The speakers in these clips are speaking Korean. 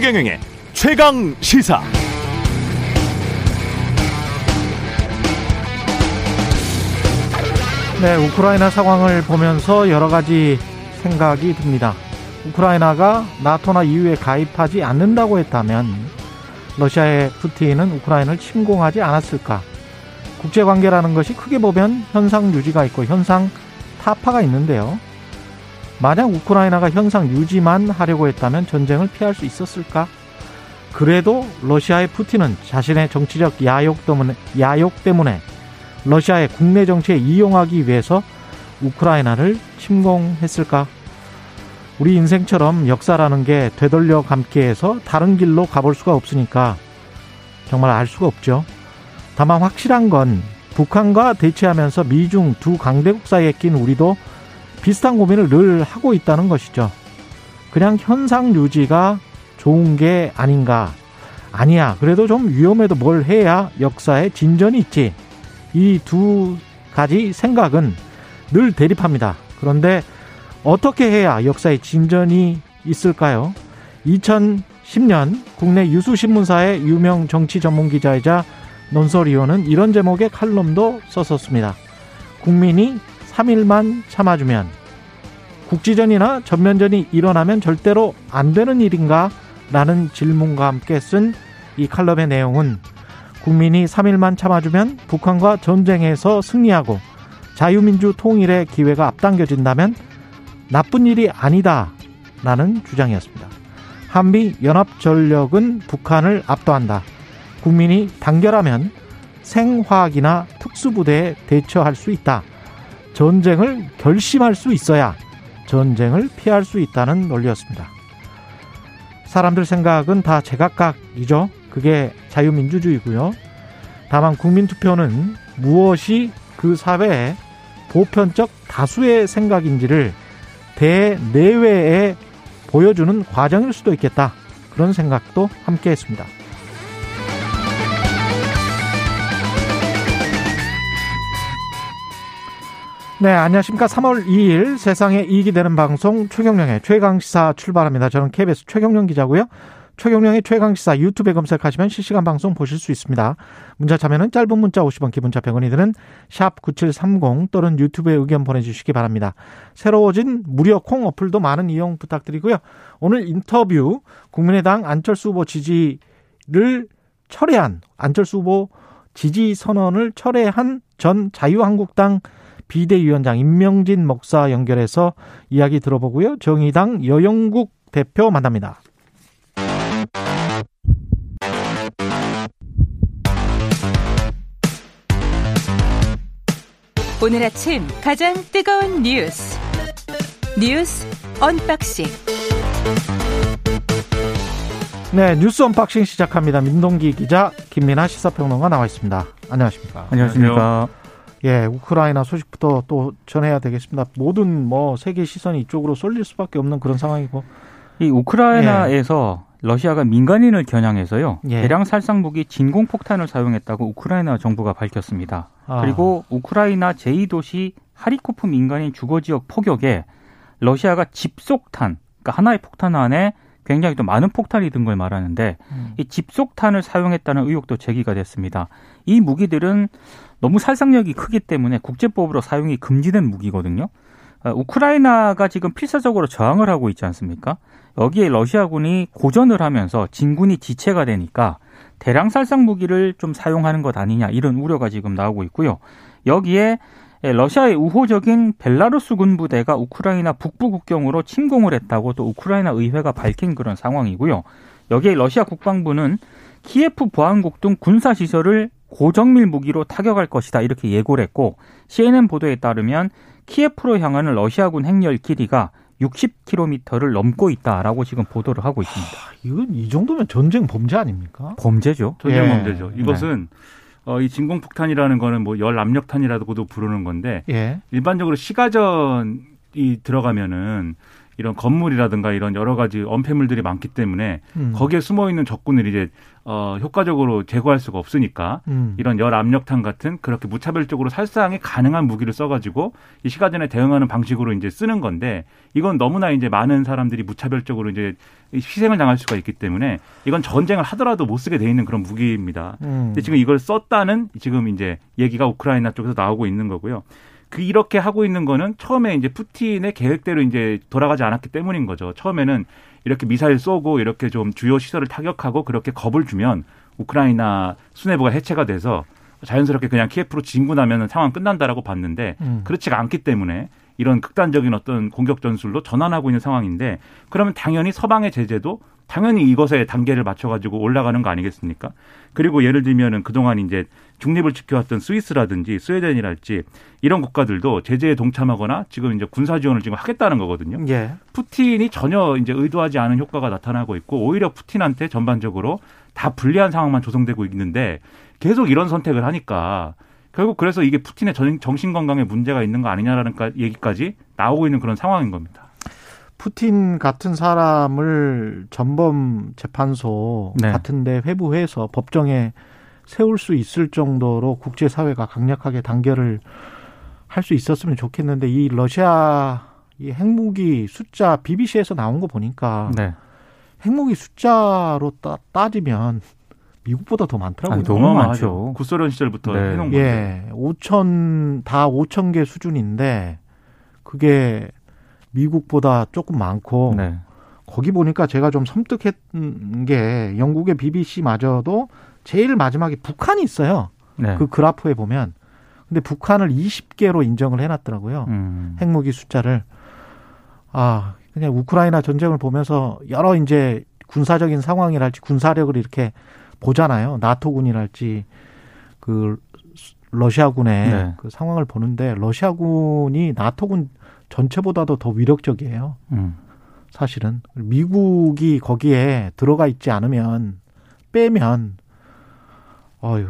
최경영의 최강 시사. 네, 우크라이나 상황을 보면서 여러 가지 생각이 듭니다. 우크라이나가 나토나 EU에 가입하지 않는다고 했다면 러시아의 푸틴은 우크라이나를 침공하지 않았을까? 국제 관계라는 것이 크게 보면 현상 유지가 있고 현상 타파가 있는데요. 만약 우크라이나가 현상 유지만 하려고 했다면 전쟁을 피할 수 있었을까? 그래도 러시아의 푸틴은 자신의 정치적 야욕 때문에, 야욕 때문에 러시아의 국내 정치에 이용하기 위해서 우크라이나를 침공했을까? 우리 인생처럼 역사라는 게 되돌려 감기 해서 다른 길로 가볼 수가 없으니까 정말 알 수가 없죠. 다만 확실한 건 북한과 대치하면서 미중 두 강대국 사이에 낀 우리도 비슷한 고민을 늘 하고 있다는 것이죠. 그냥 현상 유지가 좋은 게 아닌가. 아니야. 그래도 좀 위험해도 뭘 해야 역사에 진전이 있지. 이 두 가지 생각은 늘 대립합니다. 그런데 어떻게 해야 역사에 진전이 있을까요? 2010년 국내 유수신문사의 유명 정치 전문 기자이자 논설위원은 이런 제목의 칼럼도 썼었습니다. 국민이 3일만 참아주면 국지전이나 전면전이 일어나면 절대로 안 되는 일인가? 라는 질문과 함께 쓴 이 칼럼의 내용은 국민이 3일만 참아주면 북한과 전쟁에서 승리하고 자유민주 통일의 기회가 앞당겨진다면 나쁜 일이 아니다. 라는 주장이었습니다. 한미 연합전력은 북한을 압도한다. 국민이 단결하면 생화학이나 특수부대에 대처할 수 있다. 전쟁을 결심할 수 있어야 전쟁을 피할 수 있다는 논리였습니다. 사람들 생각은 다 제각각이죠. 그게 자유민주주의고요. 다만 국민투표는 무엇이 그 사회의 보편적 다수의 생각인지를 대내외에 보여주는 과정일 수도 있겠다. 그런 생각도 함께 했습니다. 네, 안녕하십니까. 3월 2일 세상에 이익이 되는 방송 최경령의 최강시사 출발합니다. 저는 KBS 최경령 기자고요. 최경령의 최강시사 유튜브에 검색하시면 실시간 방송 보실 수 있습니다. 문자 참여는 짧은 문자 50원, 기본자 100원이 드는 샵 9730 또는 유튜브에 의견 보내주시기 바랍니다. 새로워진 무료 콩 어플도 많은 이용 부탁드리고요. 오늘 인터뷰 국민의당 안철수 후보 지지를 철회한 안철수 후보 지지 선언을 철회한 전 자유한국당 비대위원장 임명진 목사 연결해서 이야기 들어보고요. 정의당 여영국 대표 만납니다. 오늘 아침 가장 뜨거운 뉴스 뉴스 unboxing 네 뉴스 unboxing 시작합니다. 민동기 기자 김민아 시사평론가 나와 있습니다. 안녕하십니까? 안녕하십니까? 예, 우크라이나 소식부터 또 전해야 되겠습니다. 모든 뭐 세계 시선이 이쪽으로 쏠릴 수밖에 없는 그런 상황이고. 이 우크라이나에서 예. 러시아가 민간인을 겨냥해서요 예. 대량 살상 무기 진공 폭탄을 사용했다고 우크라이나 정부가 밝혔습니다. 아. 그리고 우크라이나 제2도시 하리코프 민간인 주거 지역 포격에 러시아가 집속탄, 그러니까 하나의 폭탄 안에 굉장히 또 많은 폭탄이 든 걸 말하는데 음. 이 집속탄을 사용했다는 의혹도 제기가 됐습니다. 이 무기들은 너무 살상력이 크기 때문에 국제법으로 사용이 금지된 무기거든요. 아, 우크라이나가 지금 필사적으로 저항을 하고 있지 않습니까? 여기에 러시아군이 고전을 하면서 진군이 지체가 되니까 대량 살상 무기를 좀 사용하는 것 아니냐 이런 우려가 지금 나오고 있고요. 여기에 러시아의 우호적인 벨라루스 군부대가 우크라이나 북부 국경으로 침공을 했다고 또 우크라이나 의회가 밝힌 그런 상황이고요. 여기에 러시아 국방부는 키예프 보안국 등 군사 시설을 고정밀 무기로 타격할 것이다 이렇게 예고를 했고 CNN 보도에 따르면 키예프로 향하는 러시아군 행렬 길이가 60km를 넘고 있다라고 지금 보도를 하고 있습니다. 하, 이건 이 정도면 전쟁 범죄 아닙니까? 범죄죠. 전쟁 예. 범죄죠. 이것은 어, 이 진공폭탄이라는 거는 뭐 열 압력탄이라고도 부르는 건데 예. 일반적으로 시가전이 들어가면은 이런 건물이라든가 이런 여러 가지 언폐물들이 많기 때문에 음. 거기에 숨어 있는 적군을 이제 어 효과적으로 제거할 수가 없으니까 음. 이런 열 압력탄 같은 그렇게 무차별적으로 살상이 가능한 무기를 써가지고 이 시가전에 대응하는 방식으로 이제 쓰는 건데 이건 너무나 이제 많은 사람들이 무차별적으로 이제 희생을 당할 수가 있기 때문에 이건 전쟁을 하더라도 못 쓰게 돼 있는 그런 무기입니다. 음. 근데 지금 이걸 썼다는 지금 이제 얘기가 우크라이나 쪽에서 나오고 있는 거고요. 그 이렇게 하고 있는 거는 처음에 이제 푸틴의 계획대로 이제 돌아가지 않았기 때문인 거죠. 처음에는 이렇게 미사일 쏘고 이렇게 좀 주요 시설을 타격하고 그렇게 겁을 주면 우크라이나 수뇌부가 해체가 돼서 자연스럽게 그냥 키예프로 진군하면 상황 끝난다라고 봤는데 음. 그렇지가 않기 때문에 이런 극단적인 어떤 공격 전술로 전환하고 있는 상황인데 그러면 당연히 서방의 제재도 당연히 이것에 단계를 맞춰가지고 올라가는 거 아니겠습니까? 그리고 예를 들면은 그동안 이제 중립을 지켜왔던 스위스라든지 스웨덴이랄지 이런 국가들도 제재에 동참하거나 지금 이제 군사 지원을 지금 하겠다는 거거든요. 예. 푸틴이 전혀 이제 의도하지 않은 효과가 나타나고 있고 오히려 푸틴한테 전반적으로 다 불리한 상황만 조성되고 있는데 계속 이런 선택을 하니까 결국 그래서 이게 푸틴의 전- 정신 건강에 문제가 있는 거 아니냐라는 까- 얘기까지 나오고 있는 그런 상황인 겁니다. 푸틴 같은 사람을 전범 재판소 네. 같은데 회부해서 법정에 세울 수 있을 정도로 국제사회가 강력하게 단결을 할 수 있었으면 좋겠는데 이 러시아 이 핵무기 숫자 BBC에서 나온 거 보니까 네. 핵무기 숫자로 따, 따지면 미국보다 더 많더라고요. 아니, 너무 많죠. 구소련 시절부터 네. 해놓은 건데. 예, 5천 다 5천 개 수준인데 그게 미국보다 조금 많고 네. 거기 보니까 제가 좀 섬뜩했던 게 영국의 BBC마저도 제일 마지막에 북한이 있어요. 네. 그 그래프에 보면 근데 북한을 20개로 인정을 해놨더라고요. 음. 핵무기 숫자를 아 그냥 우크라이나 전쟁을 보면서 여러 이제 군사적인 상황이랄지 군사력을 이렇게 보잖아요. 나토군이랄지 그 러시아군의 네. 그 상황을 보는데 러시아군이 나토군 전체보다도 더 위력적이에요. 음. 사실은 미국이 거기에 들어가 있지 않으면 빼면 어휴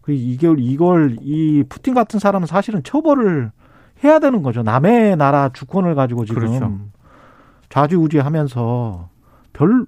그 이걸 이걸 이 푸틴 같은 사람은 사실은 처벌을 해야 되는 거죠. 남의 나라 주권을 가지고 지금 그렇죠. 좌지우지하면서 별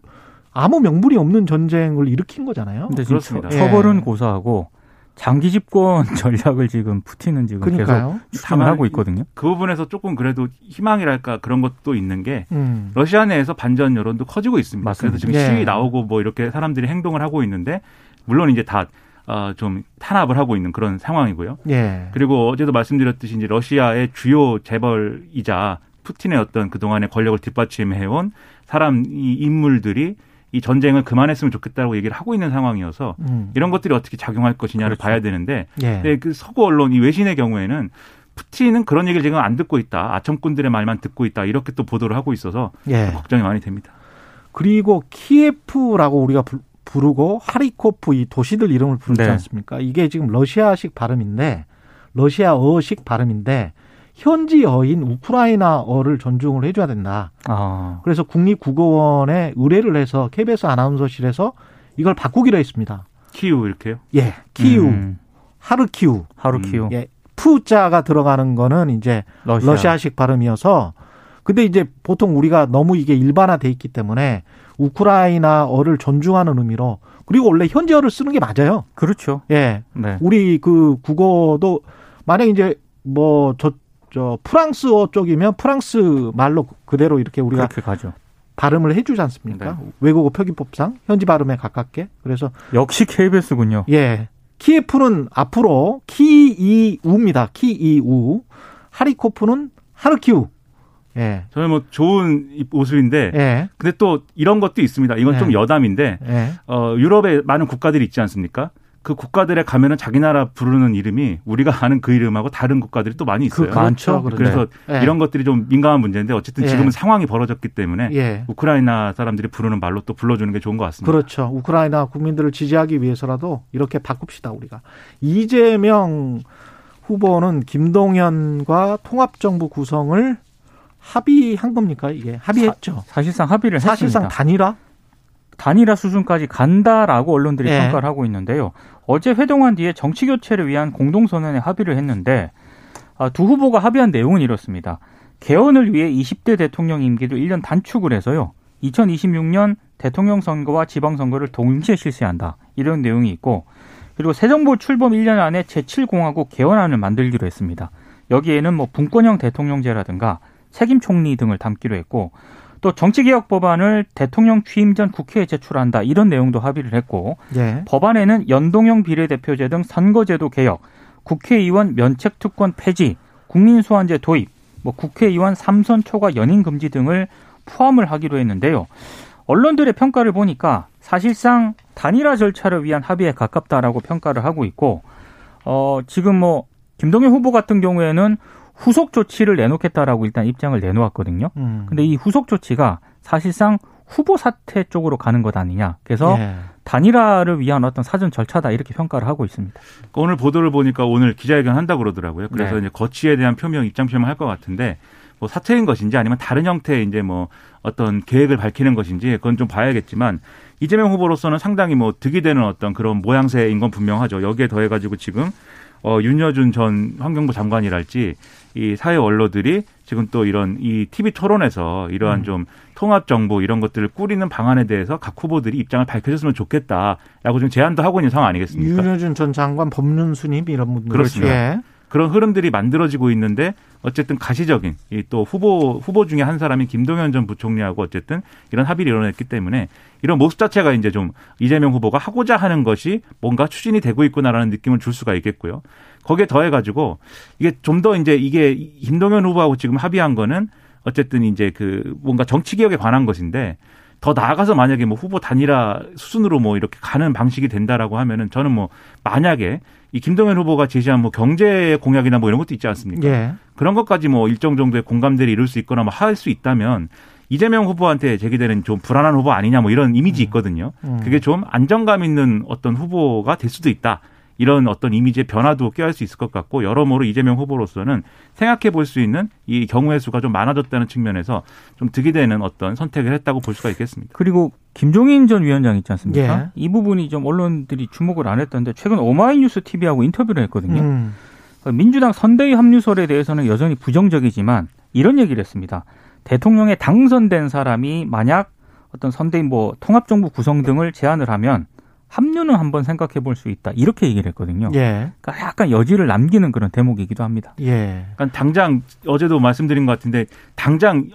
아무 명분이 없는 전쟁을 일으킨 거잖아요. 근데 지금 그렇습니다. 처- 예. 처벌은 고사하고 장기 집권 전략을 지금 푸틴은 지금 계속 그러니까요. 추진을 하고 있거든요. 그 부분에서 조금 그래도 희망이랄까 그런 것도 있는 게 음. 러시아 내에서 반전 여론도 커지고 있습니다. 맞습니다. 그래서 지금 예. 시위 나오고 뭐 이렇게 사람들이 행동을 하고 있는데 물론 이제 다 어, 좀 탄압을 하고 있는 그런 상황이고요. 예. 그리고 어제도 말씀드렸듯이 이제 러시아의 주요 재벌이자 푸틴의 어떤 그동안의 권력을 뒷받침해온 사람 이 인물들이 이 전쟁을 그만했으면 좋겠다고 얘기를 하고 있는 상황이어서 음. 이런 것들이 어떻게 작용할 것이냐를 그렇죠. 봐야 되는데 예. 근데 그 서구 언론 이 외신의 경우에는 푸틴은 그런 얘기를 지금 안 듣고 있다. 아첨꾼들의 말만 듣고 있다. 이렇게 또 보도를 하고 있어서 예. 걱정이 많이 됩니다. 그리고 키예프라고 우리가 부- 부르고 하리코프 이 도시들 이름을 부르지 네. 않습니까? 이게 지금 러시아식 발음인데 러시아어식 발음인데 현지 어인 우크라이나어를 존중을 해줘야 된다. 아. 그래서 국립국어원에 의뢰를 해서 KBS 아나운서실에서 이걸 바꾸기로 했습니다. 키우 이렇게요. 예, 키우, 음. 하르키우, 하루키우. 예, 푸자가 들어가는 거는 이제 러시아. 러시아 식 발음이어서 근데 이제 보통 우리가 너무 이게 일반화돼 있기 때문에 우크라이나어를 존중하는 의미로 그리고 원래 현지어를 쓰는 게 맞아요. 그렇죠. 예. 네. 우리 그 국어도 만약 이제 뭐 저 저 프랑스어 쪽이면 프랑스 말로 그대로 이렇게 우리가 그렇게 가죠. 발음을 해주지 않습니까? 외국어 표기법상 현지 발음에 가깝게. 그래서 역시 KBS군요. 예. 키예프는 앞으로 키이우입니다. 키이우. 하리코프는 하르키우. 예. 저는 뭐 좋은 이 모습인데 예. 근데 또 이런 것도 있습니다. 이건 좀 네. 여담인데 예. 어, 유럽에 많은 국가들이 있지 않습니까? 그 국가들에 가면은 자기 나라 부르는 이름이 우리가 아는 그 이름하고 다른 국가들이 또 많이 있어요. 그- 많죠. 그렇죠. 그래서 예. 이런 것들이 좀 민감한 문제인데 어쨌든 예. 지금은 상황이 벌어졌기 때문에 예. 우크라이나 사람들이 부르는 말로 또 불러주는 게 좋은 것 같습니다. 그렇죠. 우크라이나 국민들을 지지하기 위해서라도 이렇게 바꿉시다, 우리가. 이재명 후보는 김동연과 통합정부 구성을 합의한 겁니까, 이게? 합의했죠. 사 실상 합의를 사실상 했습니다. 단일화? 단일화 수준까지 간다라고 언론들이 예. 평가를 하고 있는데요. 어제 회동한 뒤에 정치 교체를 위한 공동 선언에 합의를 했는데 아, 두 후보가 합의한 내용은 이렇습니다. 개헌을 위해 20대 대통령 임기를 1년 단축을 해서요. 2026년 대통령 선거와 지방 선거를 동시에 실시한다. 이런 내용이 있고 그리고 새 정부 출범 1년 안에 제7공화국 개헌안을 만들기로 했습니다. 여기에는 뭐 분권형 대통령제라든가 책임 총리 등을 담기로 했고 또 정치개혁 법안을 대통령 취임 전 국회에 제출한다 이런 내용도 합의를 했고 예. 법안에는 연동형 비례대표제 등 선거제도 개혁, 국회의원 면책 특권 폐지, 국민소환제 도입, 뭐 국회의원 삼선 초과 연임 금지 등을 포함을 하기로 했는데요. 언론들의 평가를 보니까 사실상 단일화 절차를 위한 합의에 가깝다라고 평가를 하고 있고 어 지금 뭐 김동연 후보 같은 경우에는 후속 조치를 내놓겠다라고 일단 입장을 내놓았거든요. 음. 근데 이 후속 조치가 사실상 후보 사퇴 쪽으로 가는 것 아니냐. 그래서 예. 단일화를 위한 어떤 사전 절차다 이렇게 평가를 하고 있습니다. 오늘 보도를 보니까 오늘 기자회견 한다고 그러더라고요. 그래서 네. 이제 거치에 대한 표명, 입장 표명할 것 같은데 뭐 사퇴인 것인지 아니면 다른 형태의 이제 뭐 어떤 계획을 밝히는 것인지 그건 좀 봐야겠지만 이재명 후보로서는 상당히 뭐 득이 되는 어떤 그런 모양새인 건 분명하죠. 여기에 더해가지고 지금 어, 윤여준 전 환경부 장관이랄지 이 사회 원로들이 지금 또 이런 이 TV 토론에서 이러한 음. 좀 통합 정부 이런 것들을 꾸리는 방안에 대해서 각 후보들이 입장을 밝혀줬으면 좋겠다라고 좀 제안도 하고 있는 상황 아니겠습니까? 윤여준 전 장관 법륜스님 이런 분들 그렇습니다. 예. 그런 흐름들이 만들어지고 있는데 어쨌든 가시적인 이 또 후보 후보 중에 한 사람이 김동연 전 부총리하고 어쨌든 이런 합의를 이뤄냈기 때문에 이런 모습 자체가 이제 좀 이재명 후보가 하고자 하는 것이 뭔가 추진이 되고 있구나라는 느낌을 줄 수가 있겠고요. 거기에 더해 가지고 이게 좀 더 이제 이게 김동연 후보하고 지금 합의한 거는 어쨌든 이제 그 뭔가 정치 개혁에 관한 것인데 더 나아가서 만약에 뭐 후보 단일화 수순으로 뭐 이렇게 가는 방식이 된다라고 하면은 저는 뭐 만약에 이 김동연 후보가 제시한 뭐 경제 공약이나 뭐 이런 것도 있지 않습니까? 예. 그런 것까지 뭐 일정 정도의 공감대를 이룰 수 있거나 뭐 할 수 있다면 이재명 후보한테 제기되는 좀 불안한 후보 아니냐 뭐 이런 이미지 있거든요. 음. 그게 좀 안정감 있는 어떤 후보가 될 수도 있다. 이런 어떤 이미지의 변화도 꾀할 수 있을 것 같고 여러모로 이재명 후보로서는 생각해 볼 수 있는 이 경우의 수가 좀 많아졌다는 측면에서 좀 득이 되는 어떤 선택을 했다고 볼 수가 있겠습니다. 그리고 김종인 전 위원장 있지 않습니까? 예. 이 부분이 좀 언론들이 주목을 안 했던데 최근 오마이뉴스 TV하고 인터뷰를 했거든요. 음. 민주당 선대위 합류설에 대해서는 여전히 부정적이지만 이런 얘기를 했습니다. 대통령에 당선된 사람이 만약 어떤 선대위 뭐 통합정부 구성 등을 제안을 하면 합류는 한번 생각해 볼 수 있다. 이렇게 얘기를 했거든요. 예. 그러니까 약간 여지를 남기는 그런 대목이기도 합니다. 예. 그러니까 당장 어제도 말씀드린 것 같은데 당장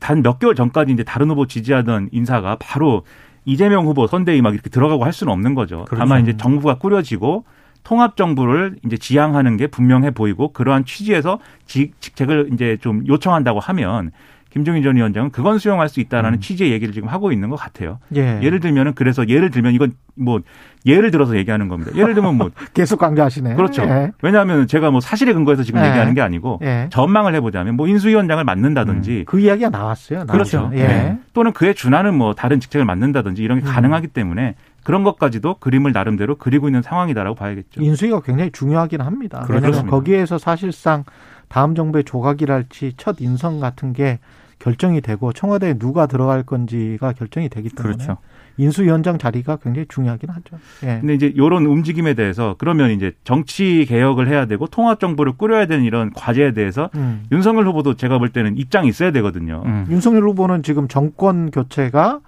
단 몇 개월 전까지 이제 다른 후보 지지하던 인사가 바로 이재명 후보 선대위 막 이렇게 들어가고 할 수는 없는 거죠. 그렇죠. 다만 이제 정부가 꾸려지고 통합 정부를 이제 지향하는 게 분명해 보이고 그러한 취지에서 직- 직책을 이제 좀 요청한다고 하면 김종인 전 위원장은 그건 수용할 수 있다라는 취지의 얘기를 지금 하고 있는 것 같아요. 예. 예를 들면은 그래서 예를 들면 이건 뭐 예를 들어서 얘기하는 겁니다. 예를 들면 뭐 계속 강조하시네. 그렇죠. 예. 왜냐하면 제가 뭐 사실에 근거해서 지금 예. 얘기하는 게 아니고 예. 전망을 해보자면 뭐 인수위원장을 맡는다든지 그 이야기가 나왔어요. 그렇죠. 나왔죠. 예. 네. 또는 그에 준하는 뭐 다른 직책을 맡는다든지 이런 게 음. 가능하기 때문에 그런 것까지도 그림을 나름대로 그리고 있는 상황이다라고 봐야겠죠. 인수위가 굉장히 중요하긴 합니다. 그렇죠. 왜냐하면. 거기에서 사실상 다음 정부의 조각이랄지 첫 인선 같은 게 결정이 되고 청와대에 누가 들어갈 건지가 결정이 되기 때문에 그렇죠. 인수위원장 자리가 굉장히 중요하긴 하죠. 예. 근데 이제 이런 움직임에 대해서 그러면 이제 정치 개혁을 해야 되고 통합 정부를 꾸려야 되는 이런 과제에 대해서 음. 윤석열 후보도 제가 볼 때는 입장이 있어야 되거든요. 음. 윤석열 후보는 지금 정권 교체가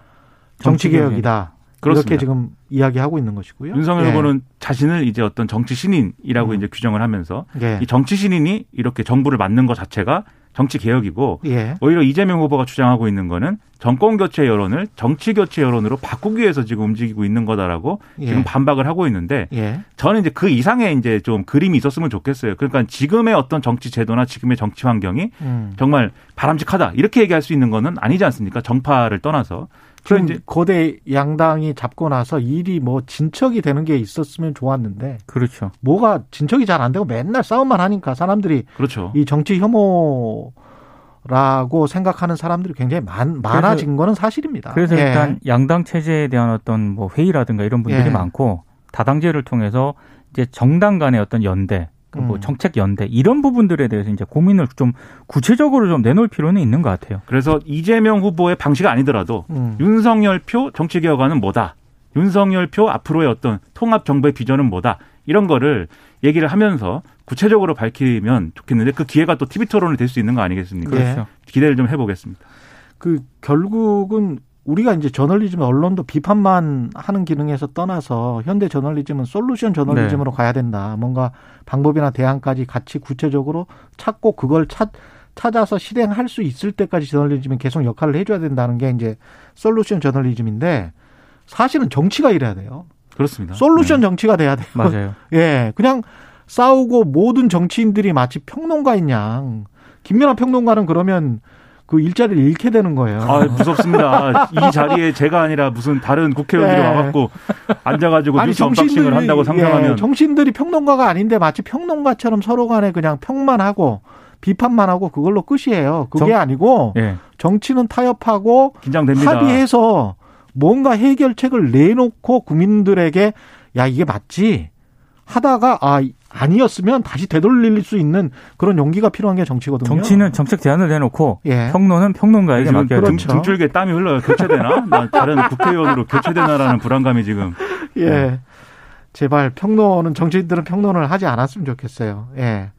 정치 개혁이다. 그렇습니다. 이렇게 지금 이야기하고 있는 것이고요. 윤석열 예. 후보는 자신을 이제 어떤 정치 신인이라고 음. 이제 규정을 하면서 예. 이 정치 신인이 이렇게 정부를 맡는 것 자체가 정치 개혁이고 예. 오히려 이재명 후보가 주장하고 있는 거는 정권 교체 여론을 정치 교체 여론으로 바꾸기 위해서 지금 움직이고 있는 거다라고 예. 지금 반박을 하고 있는데 예. 저는 이제 그 이상의 이제 좀 그림이 있었으면 좋겠어요. 그러니까 지금의 어떤 정치 제도나 지금의 정치 환경이 음. 정말 바람직하다 이렇게 얘기할 수 있는 거는 아니지 않습니까? 정파를 떠나서 지금 이제 고대 양당이 잡고 나서 일이 뭐 진척이 되는 게 있었으면 좋았는데 그렇죠. 뭐가 진척이 잘 안 되고 맨날 싸움만 하니까 사람들이 그렇죠. 이 정치 혐오 라고 생각하는 사람들이 굉장히 많, 많아진 거는 사실입니다. 그래서 예. 일단 양당 체제에 대한 어떤 뭐 회의라든가 이런 분들이 예. 많고 다당제를 통해서 이제 정당 간의 어떤 연대, 그 뭐 음. 정책 연대 이런 부분들에 대해서 이제 고민을 좀 구체적으로 좀 내놓을 필요는 있는 것 같아요. 그래서 이재명 후보의 방식 아니더라도 음. 윤석열 표 정치 개혁안은 뭐다. 윤석열 표 앞으로의 어떤 통합 정부의 비전은 뭐다. 이런 거를 얘기를 하면서 구체적으로 밝히면 좋겠는데 그 기회가 또 TV 토론이 될 수 있는 거 아니겠습니까? 그렇죠. 기대를 좀 해보겠습니다. 그 결국은 우리가 이제 저널리즘 언론도 비판만 하는 기능에서 떠나서 현대 저널리즘은 솔루션 저널리즘으로 가야 된다. 뭔가 방법이나 대안까지 같이 구체적으로 찾고 그걸 찾 찾아서 실행할 수 있을 때까지 저널리즘이 계속 역할을 해줘야 된다는 게 이제 솔루션 저널리즘인데 사실은 정치가 이래야 돼요. 그렇습니다. 솔루션 정치가 돼야 돼요. 맞아요. 예, 그냥 싸우고 모든 정치인들이 마치 평론가인 양. 김연아 평론가는 그러면 그 일자리를 잃게 되는 거예요. 아, 무섭습니다. 이 자리에 제가 아니라 무슨 다른 국회의원들이 네. 와갖고 앉아가지고 뉴스 unboxing을 한다고 상상하면 예, 정치인들이 평론가가 아닌데 마치 평론가처럼 서로 간에 그냥 평만 하고 비판만 하고 그걸로 끝이에요. 그게 정- 아니고 예. 정치는 타협하고 긴장됩니다. 합의해서 뭔가 해결책을 내놓고 국민들에게 야 이게 맞지 하다가 아 아니었으면 다시 되돌릴 수 있는 그런 용기가 필요한 게 정치거든요. 정치는 정책 제안을 내놓고 예. 평론은 평론가에게 지금 맡겨야 등, 그렇죠. 등줄기에 땀이 흘러요. 교체되나? 나 다른 국회의원으로 교체되나라는 불안감이 지금. 예. 제발 평론은 정치인들은 평론을 하지 않았으면 좋겠어요. 예.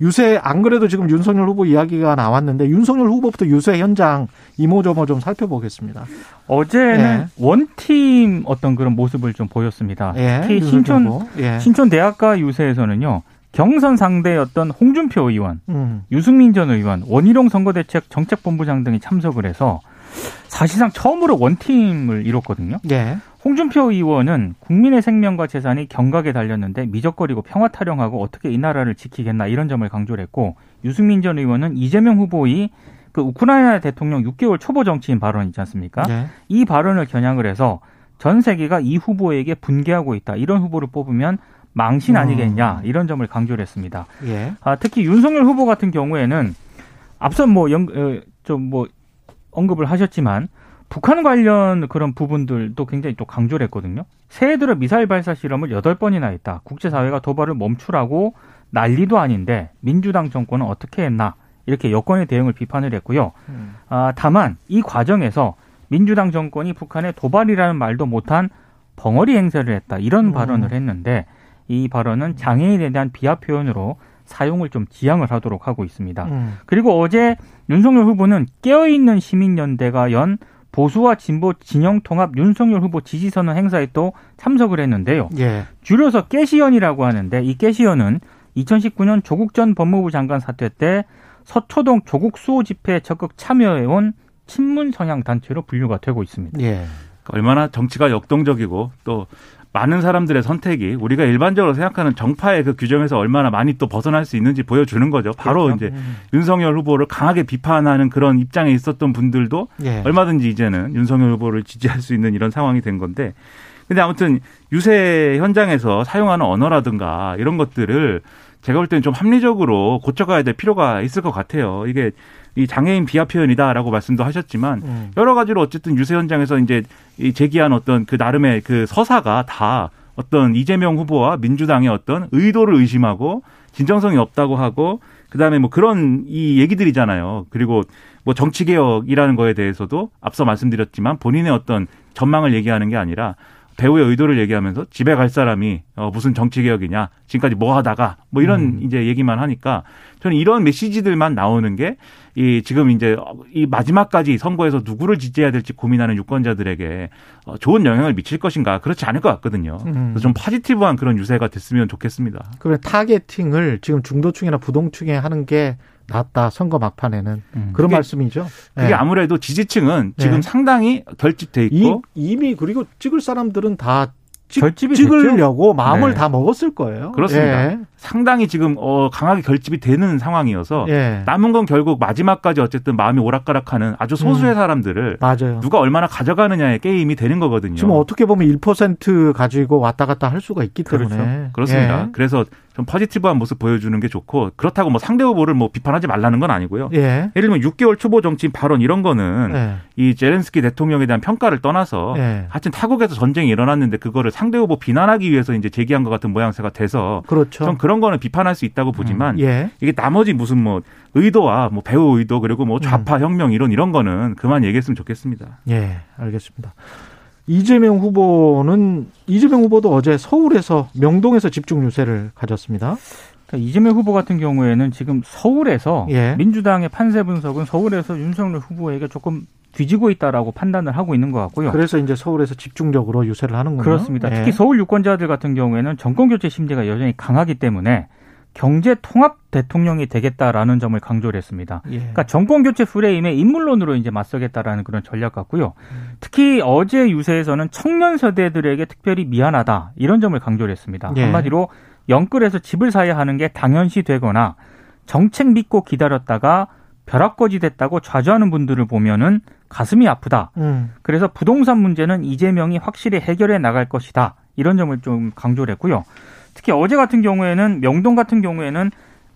유세 안 그래도 지금 윤석열 후보 이야기가 나왔는데 윤석열 후보부터 유세 현장 이모저모 좀 살펴보겠습니다. 어제는 예. 원팀 어떤 그런 모습을 좀 보였습니다. 예. 특히 신촌. 예. 신촌 대학가 유세에서는요. 경선 상대였던 홍준표 의원, 음. 유승민 전 의원, 원희룡 선거대책 정책본부장 등이 참석을 해서 사실상 처음으로 원팀을 이뤘거든요. 예. 홍준표 의원은 국민의 생명과 재산이 경각에 달렸는데 미적거리고 평화 타령하고 어떻게 이 나라를 지키겠나 이런 점을 강조를 했고 유승민 전 의원은 이재명 후보의 그 우크라이나 대통령 6개월 초보 정치인 발언 있지 않습니까? 예. 이 발언을 겨냥을 해서 전 세계가 이 후보에게 분개하고 있다. 이런 후보를 뽑으면 망신 아니겠냐. 이런 점을 강조를 했습니다. 예. 아, 특히 윤석열 후보 같은 경우에는 앞서 뭐, 연, 어, 좀 뭐, 언급을 하셨지만 북한 관련 그런 부분들도 굉장히 또 강조를 했거든요. 새해 들어 미사일 발사 실험을 여덟 번이나 했다. 국제사회가 도발을 멈추라고 난리도 아닌데 민주당 정권은 어떻게 했나. 이렇게 여권의 대응을 비판을 했고요. 음. 아, 다만 이 과정에서 민주당 정권이 북한의 도발이라는 말도 못한 벙어리 행세를 했다. 이런 음. 발언을 했는데 이 발언은 장애인에 대한 비하 표현으로 사용을 좀 지양을 하도록 하고 있습니다. 음. 그리고 어제 윤석열 후보는 깨어있는 시민연대가 연 보수와 진보 진영 통합 윤석열 후보 지지 선언 행사에 또 참석을 했는데요. 예. 줄여서 깨시연이라고 하는데 이 깨시연은 2019년 조국 전 법무부 장관 사퇴 때 서초동 조국 수호 집회에 적극 참여해온 친문 성향 단체로 분류가 되고 있습니다. 예. 얼마나 정치가 역동적이고 또 많은 사람들의 선택이 우리가 일반적으로 생각하는 정파의 그 규정에서 얼마나 많이 또 벗어날 수 있는지 보여주는 거죠. 바로 그렇죠. 이제 윤석열 후보를 강하게 비판하는 그런 입장에 있었던 분들도 예. 얼마든지 이제는 윤석열 후보를 지지할 수 있는 이런 상황이 된 건데 근데 아무튼 유세 현장에서 사용하는 언어라든가 이런 것들을 제가 볼 때는 좀 합리적으로 고쳐가야 될 필요가 있을 것 같아요. 이게 이 장애인 비하 표현이다라고 말씀도 하셨지만 음. 여러 가지로 어쨌든 유세 현장에서 이제 이 제기한 어떤 그 나름의 그 서사가 다 어떤 이재명 후보와 민주당의 어떤 의도를 의심하고 진정성이 없다고 하고 그다음에 뭐 그런 이 얘기들이잖아요. 그리고 뭐 정치 개혁이라는 거에 대해서도 앞서 말씀드렸지만 본인의 어떤 전망을 얘기하는 게 아니라 배우의 의도를 얘기하면서 집에 갈 사람이 어 무슨 정치 개혁이냐 지금까지 뭐 하다가 뭐 이런 음. 이제 얘기만 하니까 저는 이런 메시지들만 나오는 게 이 지금 이제 이 마지막까지 선거에서 누구를 지지해야 될지 고민하는 유권자들에게 어, 좋은 영향을 미칠 것인가 그렇지 않을 것 같거든요. 음. 그래서 좀 포지티브한 그런 유세가 됐으면 좋겠습니다. 그래 타겟팅을 지금 중도층이나 부동층에 하는 게 낫다 선거 막판에는 음. 그런 그게- 말씀이죠. 그게 예. 아무래도 지지층은 지금 네. 상당히 결집돼 이, 있고 이 미 그리고 찍을 사람들은 다 찍, 결집이 찍으려고 마음을 네. 다 먹었을 거예요. 그렇습니다. 예. 상당히 지금 어 강하게 결집이 되는 상황이어서 예. 남은 건 결국 마지막까지 어쨌든 마음이 오락가락하는 아주 소수의 음. 사람들을 맞아요. 누가 얼마나 가져가느냐의 게임이 되는 거거든요. 지금 어떻게 보면 1% 가지고 왔다 갔다 할 수가 있기 때문에 그렇죠. 그렇습니다. 예. 그래서 좀 포지티브한 모습 보여주는 게 좋고 그렇다고 뭐 상대 후보를 뭐 비판하지 말라는 건 아니고요. 예. 예를 들면 6개월 초보 정치인 발언 이런 거는 예. 이 제렌스키 대통령에 대한 평가를 떠나서 예. 하여튼 타국에서 전쟁이 일어났는데 그거를 상대 후보 비난하기 위해서 이제 제기한 것 같은 모양새가 돼서 그렇죠. 그런 거는 비판할 수 있다고 보지만 예. 이게 나머지 무슨 뭐 의도와 뭐 배우 의도 그리고 뭐 좌파 혁명 이론 이런 거는 그만 얘기했으면 좋겠습니다. 예, 알겠습니다. 이재명 후보는 이재명 후보도 어제 서울에서 명동에서 집중 유세를 가졌습니다. 그러니까 이재명 후보 같은 경우에는 지금 서울에서 예. 민주당의 판세 분석은 서울에서 윤석열 후보에게 조금 뒤지고 있다라고 판단을 하고 있는 것 같고요. 그래서 이제 서울에서 집중적으로 유세를 하는군요. 그렇습니다. 예. 특히 서울 유권자들 같은 경우에는 정권 교체 심리가 여전히 강하기 때문에 경제 통합 대통령이 되겠다라는 점을 강조를 했습니다. 예. 그러니까 정권 교체 프레임에 인물론으로 이제 맞서겠다라는 그런 전략 같고요. 특히 어제 유세에서는 청년 세대들에게 특별히 미안하다 이런 점을 강조를 했습니다. 예. 한마디로 영끌에서 집을 사야 하는 게 당연시 되거나 정책 믿고 기다렸다가 벼락거지 됐다고 좌절하는 분들을 보면은 가슴이 아프다. 음. 그래서 부동산 문제는 이재명이 확실히 해결해 나갈 것이다. 이런 점을 좀 강조를 했고요. 특히 어제 같은 경우에는 명동 같은 경우에는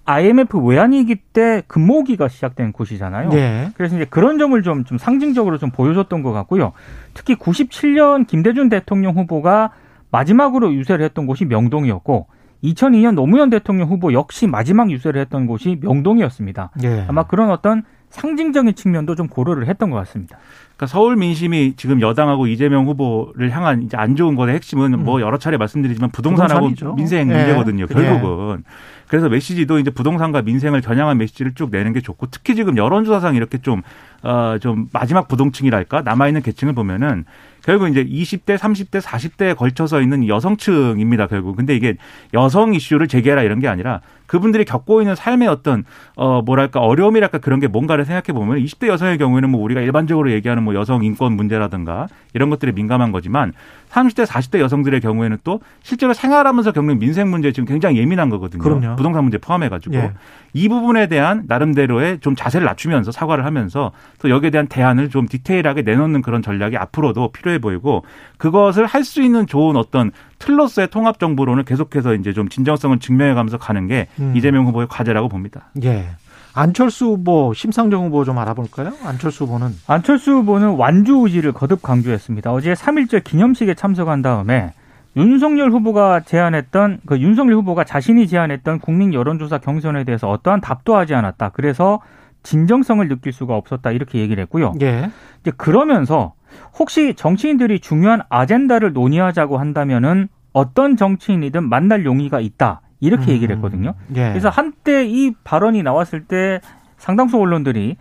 IMF 외환위기 때 금모기가 시작된 곳이잖아요. 예. 그래서 이제 그런 점을 좀, 좀 상징적으로 좀 보여줬던 것 같고요. 특히 97년 김대중 대통령 후보가 마지막으로 유세를 했던 곳이 명동이었고 2002년 노무현 대통령 후보 역시 마지막 유세를 했던 곳이 명동이었습니다. 예. 아마 그런 어떤 상징적인 측면도 좀 고려를 했던 것 같습니다. 그러니까 서울 민심이 지금 여당하고 이재명 후보를 향한 이제 안 좋은 것의 핵심은 음. 뭐 여러 차례 말씀드리지만 부동산하고 부동산이죠. 민생 예. 문제거든요. 예. 결국은. 그래서 메시지도 이제 부동산과 민생을 겨냥한 메시지를 쭉 내는 게 좋고 특히 지금 여론조사상 이렇게 좀, 어, 좀 마지막 부동층이랄까 남아 있는 계층을 보면은 결국 이제 20대, 30대, 40대에 걸쳐서 있는 여성층입니다, 결국. 근데 이게 여성 이슈를 제기해라 이런 게 아니라 그분들이 겪고 있는 삶의 어떤, 어, 뭐랄까, 어려움이랄까 그런 게 뭔가를 생각해 보면 20대 여성의 경우에는 뭐 우리가 일반적으로 얘기하는 뭐 여성 인권 문제라든가 이런 것들에 민감한 거지만 30대, 40대 여성들의 경우에는 또 실제로 생활하면서 겪는 민생 문제에 지금 굉장히 예민한 거거든요. 그럼요. 부동산 문제 포함해 가지고. 예. 이 부분에 대한 나름대로의 좀 자세를 낮추면서 사과를 하면서 또 여기에 대한 대안을 좀 디테일하게 내놓는 그런 전략이 앞으로도 필요해 보이고 그것을 할 수 있는 좋은 어떤 틀로서의 통합 정보론을 계속해서 이제 좀 진정성을 증명해 가면서 가는 게 음. 이재명 후보의 과제라고 봅니다. 예. 안철수 후보, 심상정 후보 좀 알아볼까요? 안철수 후보는 안철수 후보는 완주 의지를 거듭 강조했습니다. 어제 3.1절 기념식에 참석한 다음에 윤석열 후보가 제안했던 그 윤석열 후보가 자신이 제안했던 국민 여론조사 경선에 대해서 어떠한 답도 하지 않았다. 그래서 진정성을 느낄 수가 없었다. 이렇게 얘기를 했고요. 예. 이제 그러면서 혹시 정치인들이 중요한 아젠다를 논의하자고 한다면은 어떤 정치인이든 만날 용의가 있다. 이렇게 얘기를 했거든요. 예. 그래서 한때 이 발언이 나왔을 때 상당수 언론들이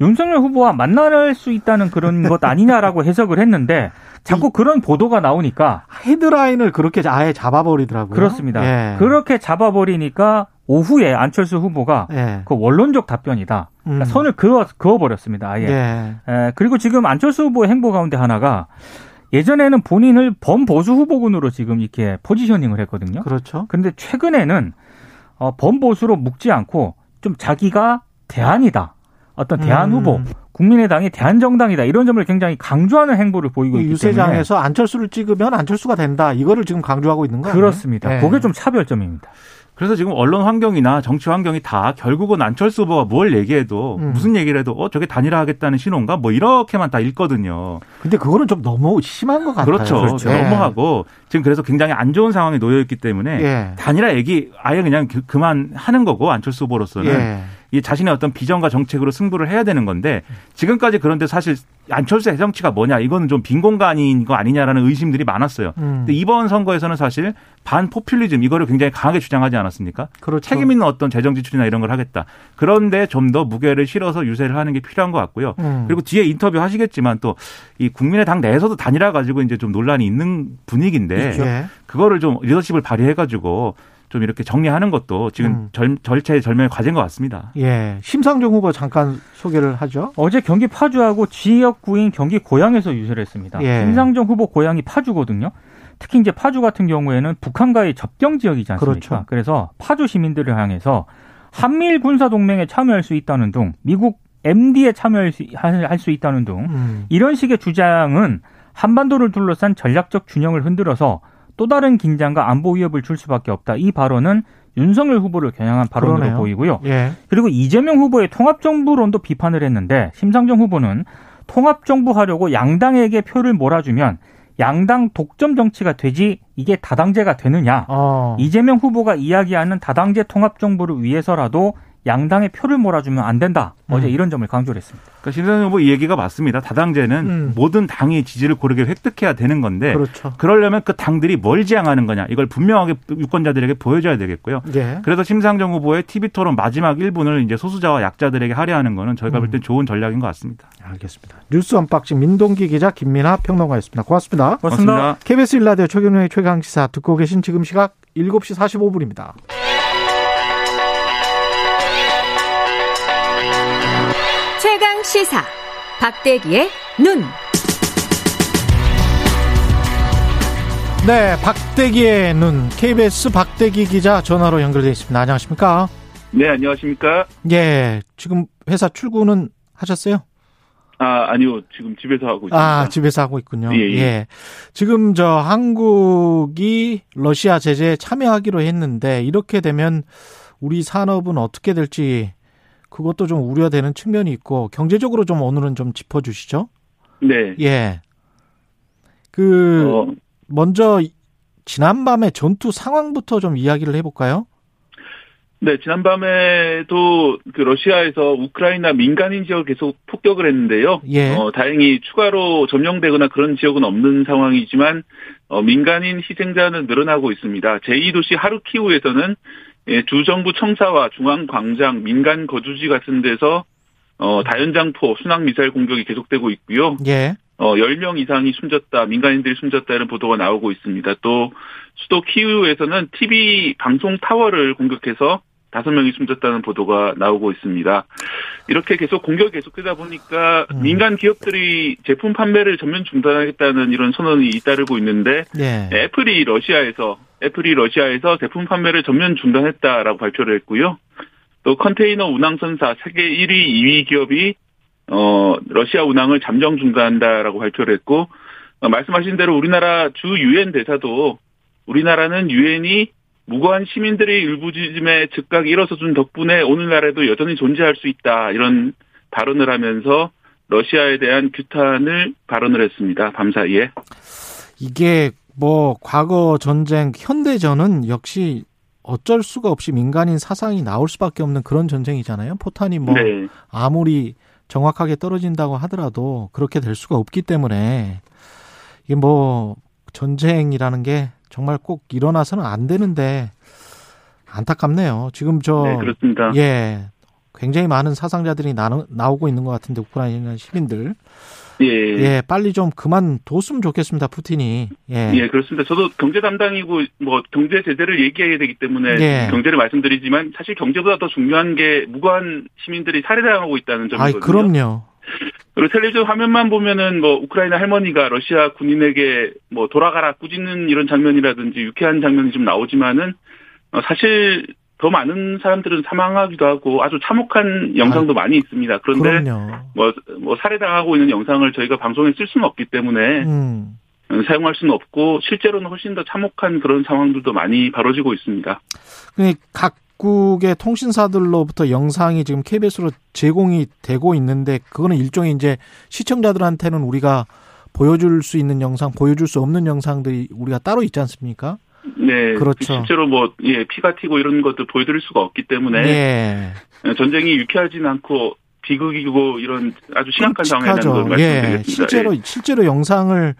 윤석열 후보와 만날 수 있다는 그런 것 아니냐라고 해석을 했는데 자꾸 그런 보도가 나오니까 헤드라인을 그렇게 아예 잡아버리더라고요. 그렇습니다. 예. 그렇게 잡아버리니까 오후에 안철수 후보가 예. 그 원론적 답변이다. 그러니까 음. 선을 그어, 그어버렸습니다. 아예. 예. 에, 그리고 지금 안철수 후보의 행보 가운데 하나가 예전에는 본인을 범보수 후보군으로 지금 이렇게 포지셔닝을 했거든요. 그렇죠. 근데 최근에는 어, 범보수로 묶지 않고 좀 자기가 대안이다. 어떤 대안 음. 후보, 국민의당이 대안정당이다. 이런 점을 굉장히 강조하는 행보를 보이고 이 있기 유세장에서 안철수를 찍으면 안철수가 된다. 이거를 지금 강조하고 있는 거예요. 그렇습니다. 예. 그게 좀 차별점입니다. 그래서 지금 언론 환경이나 정치 환경이 다 결국은 안철수 후보가 뭘 얘기해도 음. 무슨 얘기를 해도 어 저게 단일화하겠다는 신호인가 뭐 이렇게만 다 읽거든요. 근데 그거는 좀 너무 심한 것 같아요. 그렇죠. 그렇죠. 예. 너무하고 지금 그래서 굉장히 안 좋은 상황에 놓여 있기 때문에 예. 단일화 얘기 아예 그냥 그- 그만하는 거고 안철수 후보로서는 예. 이 자신의 어떤 비전과 정책으로 승부를 해야 되는 건데 지금까지 그런데 사실 안철수의 정치가 뭐냐 이거는 좀 빈 공간인 거 아니냐라는 의심들이 많았어요. 음. 근데 이번 선거에서는 사실 반 포퓰리즘 이거를 굉장히 강하게 주장하지 않았습니까? 그렇죠. 책임 있는 어떤 재정 지출이나 이런 걸 하겠다. 그런데 좀 더 무게를 실어서 유세를 하는 게 필요한 것 같고요. 음. 그리고 뒤에 인터뷰 하시겠지만 또 이 국민의당 내에서도 단일화 가지고 이제 좀 논란이 있는 분위기인데 예. 그거를 좀 리더십을 발휘해 가지고 좀 이렇게 정리하는 것도 지금 음. 절, 절차의 절명의 과제인 것 같습니다. 예. 심상정 후보 잠깐 소개를 하죠. 어제 경기 파주하고 지역구인 경기 고양에서 유세를 했습니다. 예. 김상정 후보 고향이 파주거든요. 특히 이제 파주 같은 경우에는 북한과의 접경 지역이지 않습니까? 그렇죠. 그래서 파주 시민들을 향해서 한미일 군사 동맹에 참여할 수 있다는 등 미국 MD에 참여할 수, 할 수 있다는 등 음. 이런 식의 주장은 한반도를 둘러싼 전략적 균형을 흔들어서 또 다른 긴장과 안보 위협을 줄 수밖에 없다. 이 발언은 윤석열 후보를 겨냥한 발언으로 그러네요. 보이고요. 예. 그리고 이재명 후보의 통합정부론도 비판을 했는데 심상정 후보는 통합정부 하려고 양당에게 표를 몰아주면 양당 독점 정치가 되지 이게 다당제가 되느냐. 어. 이재명 후보가 이야기하는 다당제 통합정부를 위해서라도 양당의 표를 몰아주면 안 된다. 어제 음. 이런 점을 강조를 했습니다. 그러니까 심상정 후보 이 얘기가 맞습니다. 다당제는 음. 모든 당이 지지를 고르게 획득해야 되는 건데 그렇죠. 그러려면 그 당들이 뭘 지향하는 거냐 이걸 분명하게 유권자들에게 보여줘야 되겠고요. 예. 그래서 심상정 후보의 TV 토론 마지막 1분을 이제 소수자와 약자들에게 할애하는 거는 저희가 볼 음. 땐 좋은 전략인 것 같습니다. 알겠습니다. 뉴스 unboxing 민동기 기자 김민아 평론가였습니다. 고맙습니다. 고맙습니다. KBS 일라디오 최경영의 최강시사 듣고 계신 지금 시각 7시 45분입니다. 최강 시사 박대기의 눈. 네, 박대기의 눈 KBS 박대기 기자 전화로 연결돼 있습니다. 안녕하십니까? 네, 안녕하십니까? 예, 지금 회사 출근은 하셨어요? 아, 아니요. 지금 집에서 하고 있습니다. 아, 집에서 하고 있군요. 예, 예. 지금 저 한국이 러시아 제재에 참여하기로 했는데 이렇게 되면 우리 산업은 어떻게 될지 그것도 좀 우려되는 측면이 있고 경제적으로 좀 오늘은 좀 짚어 주시죠. 네. 예. 그 어, 먼저 지난밤의 전투 상황부터 좀 이야기를 해 볼까요? 네, 지난밤에도 그 러시아에서 우크라이나 민간인 지역을 계속 폭격을 했는데요. 예. 어, 다행히 추가로 점령되거나 그런 지역은 없는 상황이지만 어, 민간인 희생자는 늘어나고 있습니다. 제2도시 하루키우에서는 예, 주 정부 청사와 중앙광장, 민간 거주지 같은 데서 어, 다연장포, 순항 미사일 공격이 계속되고 있고요. 예. 어, 10명 이상이 숨졌다, 민간인들이 숨졌다는 보도가 나오고 있습니다. 또, 수도 키우에서는 TV 방송 타워를 공격해서 5명이 숨졌다는 보도가 나오고 있습니다. 이렇게 계속 공격이 계속되다 보니까 음. 민간 기업들이 제품 판매를 전면 중단하겠다는 이런 선언이 잇따르고 있는데, 예. 애플이 러시아에서, 애플이 러시아에서 제품 판매를 전면 중단했다라고 발표를 했고요. 또 컨테이너 운항선사 세계 1위, 2위 기업이 어 러시아 운항을 잠정 중단한다라고 발표를 했고 어, 말씀하신 대로 우리나라 주 유엔 대사도 우리나라는 유엔이 무고한 시민들의 일부짖음에 즉각 일어서준 덕분에 오늘날에도 여전히 존재할 수 있다 이런 발언을 하면서 러시아에 대한 규탄을 발언을 했습니다. 밤 사이에. 이게 뭐 과거 전쟁 현대전은 역시 어쩔 수가 없이 민간인 사상이 나올 수밖에 없는 그런 전쟁이잖아요. 포탄이 뭐 네. 아무리 정확하게 떨어진다고 하더라도 그렇게 될 수가 없기 때문에 이게 뭐 전쟁이라는 게 정말 꼭 일어나서는 안 되는데 안타깝네요. 지금 저 네, 그렇습니다. 예. 굉장히 많은 사상자들이 나, 나오고 있는 것 같은데 우크라이나 시민들 예. 예 빨리 좀 그만 뒀으면 좋겠습니다 푸틴이 예, 예, 그렇습니다. 저도 경제 담당이고 뭐 경제 제재를 얘기해야 되기 때문에 예. 경제를 말씀드리지만 사실 경제보다 더 중요한 게 무고한 시민들이 살해당하고 있다는 점이거든요. 그럼요 그리고 텔레비전 화면만 보면은 뭐 우크라이나 할머니가 러시아 군인에게 뭐 돌아가라 꾸짖는 이런 장면이라든지 유쾌한 장면이 좀 나오지만은 어, 사실 더 많은 사람들은 사망하기도 하고 아주 참혹한 영상도 많이 있습니다. 그런데 뭐, 뭐 살해당하고 있는 영상을 저희가 방송에 쓸 수는 없기 때문에 음. 어, 사용할 수는 없고 실제로는 훨씬 더 참혹한 그런 상황들도 많이 벌어지고 있습니다. 근데 각국의 통신사들로부터 영상이 지금 KBS로 제공이 되고 있는데 그거는 일종의 이제 시청자들한테는 우리가 보여줄 수 있는 영상, 보여줄 수 없는 영상들이 우리가 따로 있지 않습니까? 네, 그렇죠. 실제로 뭐 예, 피가 튀고 이런 것도 보여드릴 수가 없기 때문에 예. 전쟁이 유쾌하진 않고 비극이고 이런 아주 심각한 상황이라는 걸 끔찍하죠. 말씀드리겠습니다. 예. 실제로 실제로 영상을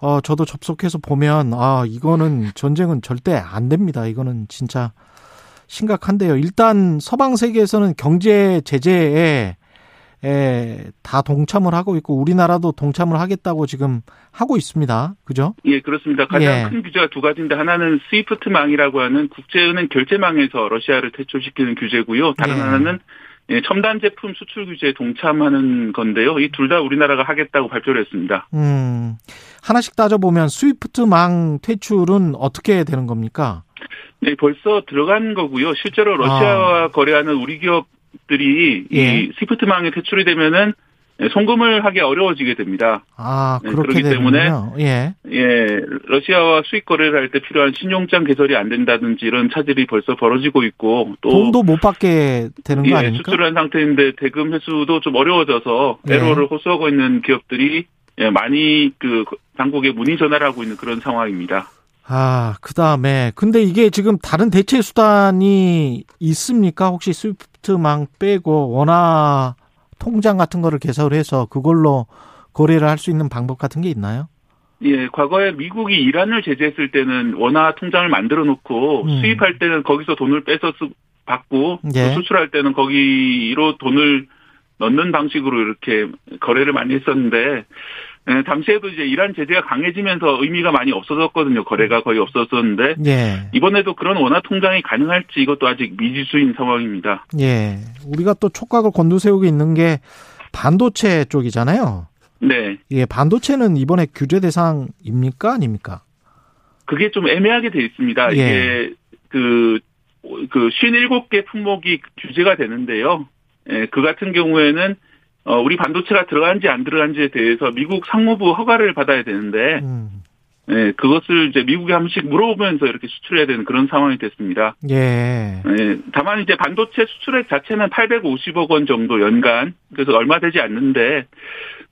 어 저도 접속해서 보면 아 이거는 전쟁은 절대 안 됩니다. 이거는 진짜 심각한데요. 일단 서방 세계에서는 경제 제재에 에, 다 동참을 하고 있고 우리나라도 동참을 하겠다고 지금 하고 있습니다. 그죠? 예, 그렇습니다. 가장 예. 큰 규제가 두 가지인데 하나는 스위프트망이라고 하는 국제은행 결제망에서 러시아를 퇴출시키는 규제고요. 다른 예. 하나는 예, 첨단 제품 수출 규제에 동참하는 건데요. 이 둘 다 우리나라가 하겠다고 발표를 했습니다. 음. 하나씩 따져보면 스위프트망 퇴출은 어떻게 되는 겁니까? 네, 벌써 들어간 거고요. 실제로 러시아와 거래하는 우리 기업들이 아. 예. 이 스위프트망에 퇴출이 되면은 예, 송금을 하기 어려워지게 됩니다. 아, 네, 그렇기 때문에. 예. 예, 러시아와 수익 거래를 할 때 필요한 신용장 개설이 안 된다든지 이런 차질이 벌써 벌어지고 있고 또 돈도 못 받게 되는 거 예, 아닙니까? 수출한 상태인데 대금 회수도 좀 어려워져서 예. 애로를 호소하고 있는 기업들이 예, 많이 그 당국에 문의 전화를 하고 있는 그런 상황입니다. 아, 그 다음에, 근데 이게 지금 다른 대체 수단이 있습니까? 혹시 스위프트 스위프트망 빼고 원화 통장 같은 거를 개설해서 그걸로 거래를 할 수 있는 방법 같은 게 있나요? 예, 과거에 미국이 이란을 제재했을 때는 원화 통장을 만들어 놓고 음. 수입할 때는 거기서 돈을 빼서 쓰, 받고 또 예. 수출할 때는 거기로 돈을 넣는 방식으로 이렇게 거래를 많이 했었는데 예, 당시에도 이제 이란 제재가 강해지면서 의미가 많이 없어졌거든요. 거래가 거의 없었었는데 예. 이번에도 그런 원화 통장이 가능할지 이것도 아직 미지수인 상황입니다. 예. 우리가 또 촉각을 곤두세우고 있는 게 반도체 쪽이잖아요. 네. 예, 반도체는 이번에 규제 대상입니까? 아닙니까? 그게 좀 애매하게 돼 있습니다. 예. 이게 그, 그 57개 품목이 규제가 되는데요. 예, 그 같은 경우에는 어, 우리 반도체가 들어간지 안 들어간지에 대해서 미국 상무부 허가를 받아야 되는데, 음. 예, 그것을 이제 미국에 한 번씩 물어보면서 이렇게 수출해야 되는 그런 상황이 됐습니다. 예. 예, 다만 이제 반도체 수출액 자체는 850억 원 정도 연간, 그래서 얼마 되지 않는데,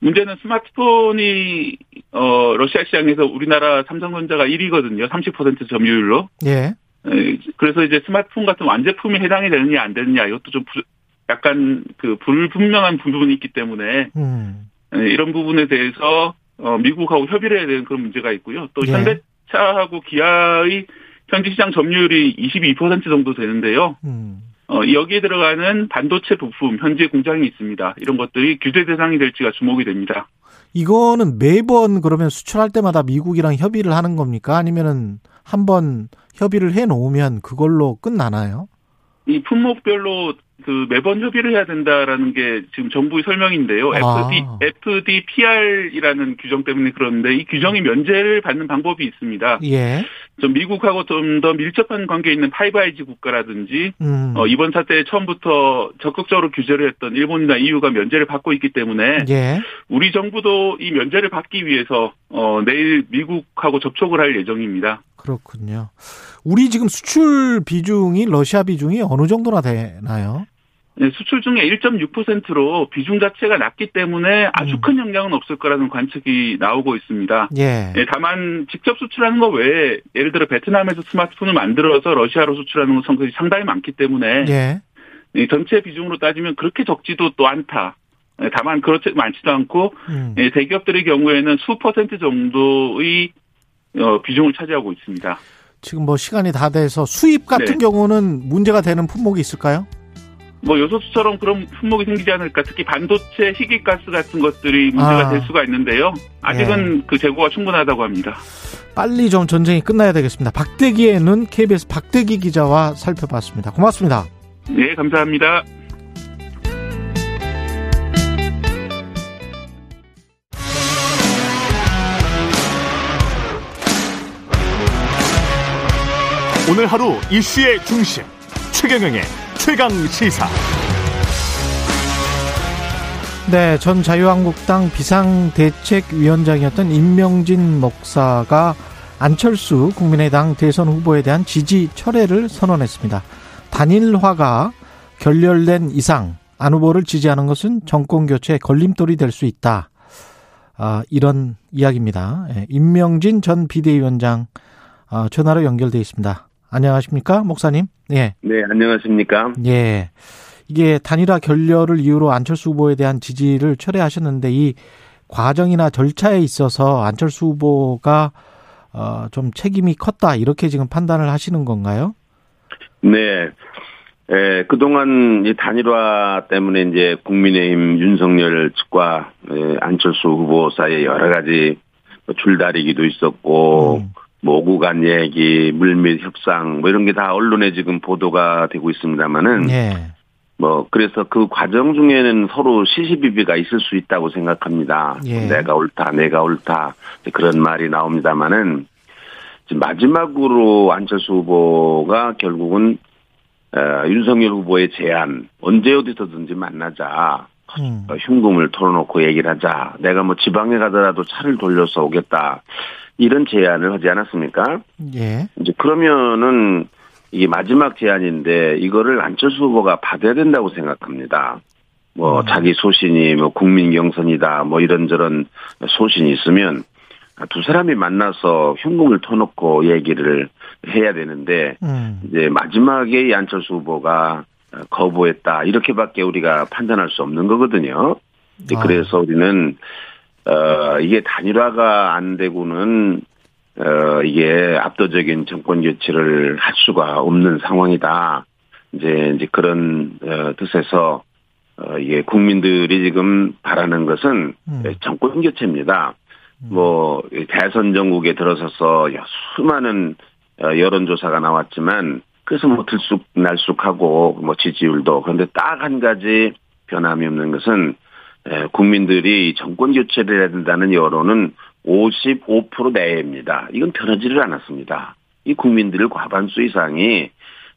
문제는 스마트폰이, 어, 러시아 시장에서 우리나라 삼성전자가 1위거든요. 30% 점유율로. 예. 예, 그래서 이제 스마트폰 같은 완제품이 해당이 되느냐 안 되느냐 이것도 좀 부- 약간 그 불분명한 부분이 있기 때문에 음. 예, 이런 부분에 대해서 어, 미국하고 협의를 해야 되는 그런 문제가 있고요. 또 예. 현대차하고 기아의 현지 시장 점유율이 22% 정도 되는데요. 음. 어, 여기에 들어가는 반도체 부품 현재 공장이 있습니다. 이런 것들이 규제 대상이 될지가 주목이 됩니다. 이거는 매번 그러면 수출할 때마다 미국이랑 협의를 하는 겁니까? 아니면은 한번 협의를 해 놓으면 그걸로 끝나나요? 이 품목별로 그 매번 협의를 해야 된다라는 게 지금 정부의 설명인데요. 아. FD, FDPR이라는 규정 때문에 그런데 이 규정이 면제를 받는 방법이 있습니다. 예. 좀 미국하고 좀 더 밀접한 관계에 있는 Five Eyes 국가라든지 음. 어, 이번 사태에 처음부터 적극적으로 규제를 했던 일본이나 EU가 면제를 받고 있기 때문에 예. 우리 정부도 이 면제를 받기 위해서 어, 내일 미국하고 접촉을 할 예정입니다. 그렇군요. 우리 지금 수출 비중이 러시아 비중이 어느 정도나 되나요? 네, 수출 중에 1.6%로 비중 자체가 낮기 때문에 아주 음. 큰 영향은 없을 거라는 관측이 나오고 있습니다. 예. 예, 다만 직접 수출하는 거 외에 예를 들어 베트남에서 스마트폰을 만들어서 러시아로 수출하는 것이 상당히 많기 때문에 예. 이 전체 비중으로 따지면 그렇게 적지도 또 않다. 예, 다만 그렇지 많지도 않고 음. 예, 대기업들의 경우에는 수 퍼센트 정도의 어, 비중을 차지하고 있습니다. 지금 뭐 시간이 다 돼서 수입 같은 네. 경우는 문제가 되는 품목이 있을까요? 뭐 요소수처럼 그런 품목이 생기지 않을까 특히 반도체 희귀가스 같은 것들이 문제가 아. 될 수가 있는데요. 아직은 그 재고가 충분하다고 합니다. 빨리 좀 전쟁이 끝나야 되겠습니다. 박대기의 눈 KBS 박대기 기자와 살펴봤습니다. 고맙습니다. 네, 감사합니다. 오늘 하루 이슈의 중심 최경영의 최강 시사. 네, 전 자유한국당 비상대책위원장이었던 임명진 목사가 안철수 국민의당 대선 후보에 대한 지지 철회를 선언했습니다. 단일화가 결렬된 이상 안 후보를 지지하는 것은 정권 교체에 걸림돌이 될 수 있다. 아, 이런 이야기입니다. 예, 임명진 전 비대위원장 아, 전화로 연결돼 있습니다. 안녕하십니까, 목사님? 예. 네, 안녕하십니까. 예. 이게 단일화 결렬을 이유로 안철수 후보에 대한 지지를 철회하셨는데 이 과정이나 절차에 있어서 안철수 후보가 어, 좀 책임이 컸다 이렇게 지금 판단을 하시는 건가요? 네. 에, 그동안 이 단일화 때문에 이제 국민의힘 윤석열 측과 에, 안철수 후보 사이에 여러 가지 뭐 줄다리기도 있었고, 음. 뭐 오고 간 얘기, 물밑 협상, 뭐 이런 게 다 언론에 지금 보도가 되고 있습니다만은, 예. 뭐 그래서 그 과정 중에는 서로 시시비비가 있을 수 있다고 생각합니다. 예. 내가 옳다, 내가 옳다 그런 말이 나옵니다만은 지금 마지막으로 안철수 후보가 결국은 어, 윤석열 후보의 제안 언제 어디서든지 만나자 음. 어, 흉금을 털어놓고 얘기를 하자 내가 뭐 지방에 가더라도 차를 돌려서 오겠다 이런 제안을 하지 않았습니까? 예. 이제 그러면은 이게 마지막 제안인데 이거를 안철수 후보가 받아야 된다고 생각합니다. 뭐 음. 자기 소신이 뭐 국민 경선이다 뭐 이런저런 소신이 있으면 두 사람이 만나서 흉금을 터놓고 얘기를 해야 되는데 음. 이제 마지막에 이 안철수 후보가 어, 거부했다 이렇게밖에 우리가 판단할 수 없는 거거든요. 아. 그래서 우리는 어 이게 단일화가 안 되고는 어 이게 압도적인 정권 교체를 할 수가 없는 상황이다. 이제 이제 그런 어, 뜻에서 어 이게 국민들이 지금 바라는 것은 음. 정권 교체입니다. 뭐 대선 전국에 들어서서 수많은 어, 여론조사가 나왔지만 그래서 뭐 들쑥날쑥하고 뭐 지지율도 그런데 딱 한 가지 변함이 없는 것은 에, 국민들이 정권 교체를 해야 된다는 여론은 55% 내외입니다. 이건 변하지를 않았습니다. 이 국민들의 과반수 이상이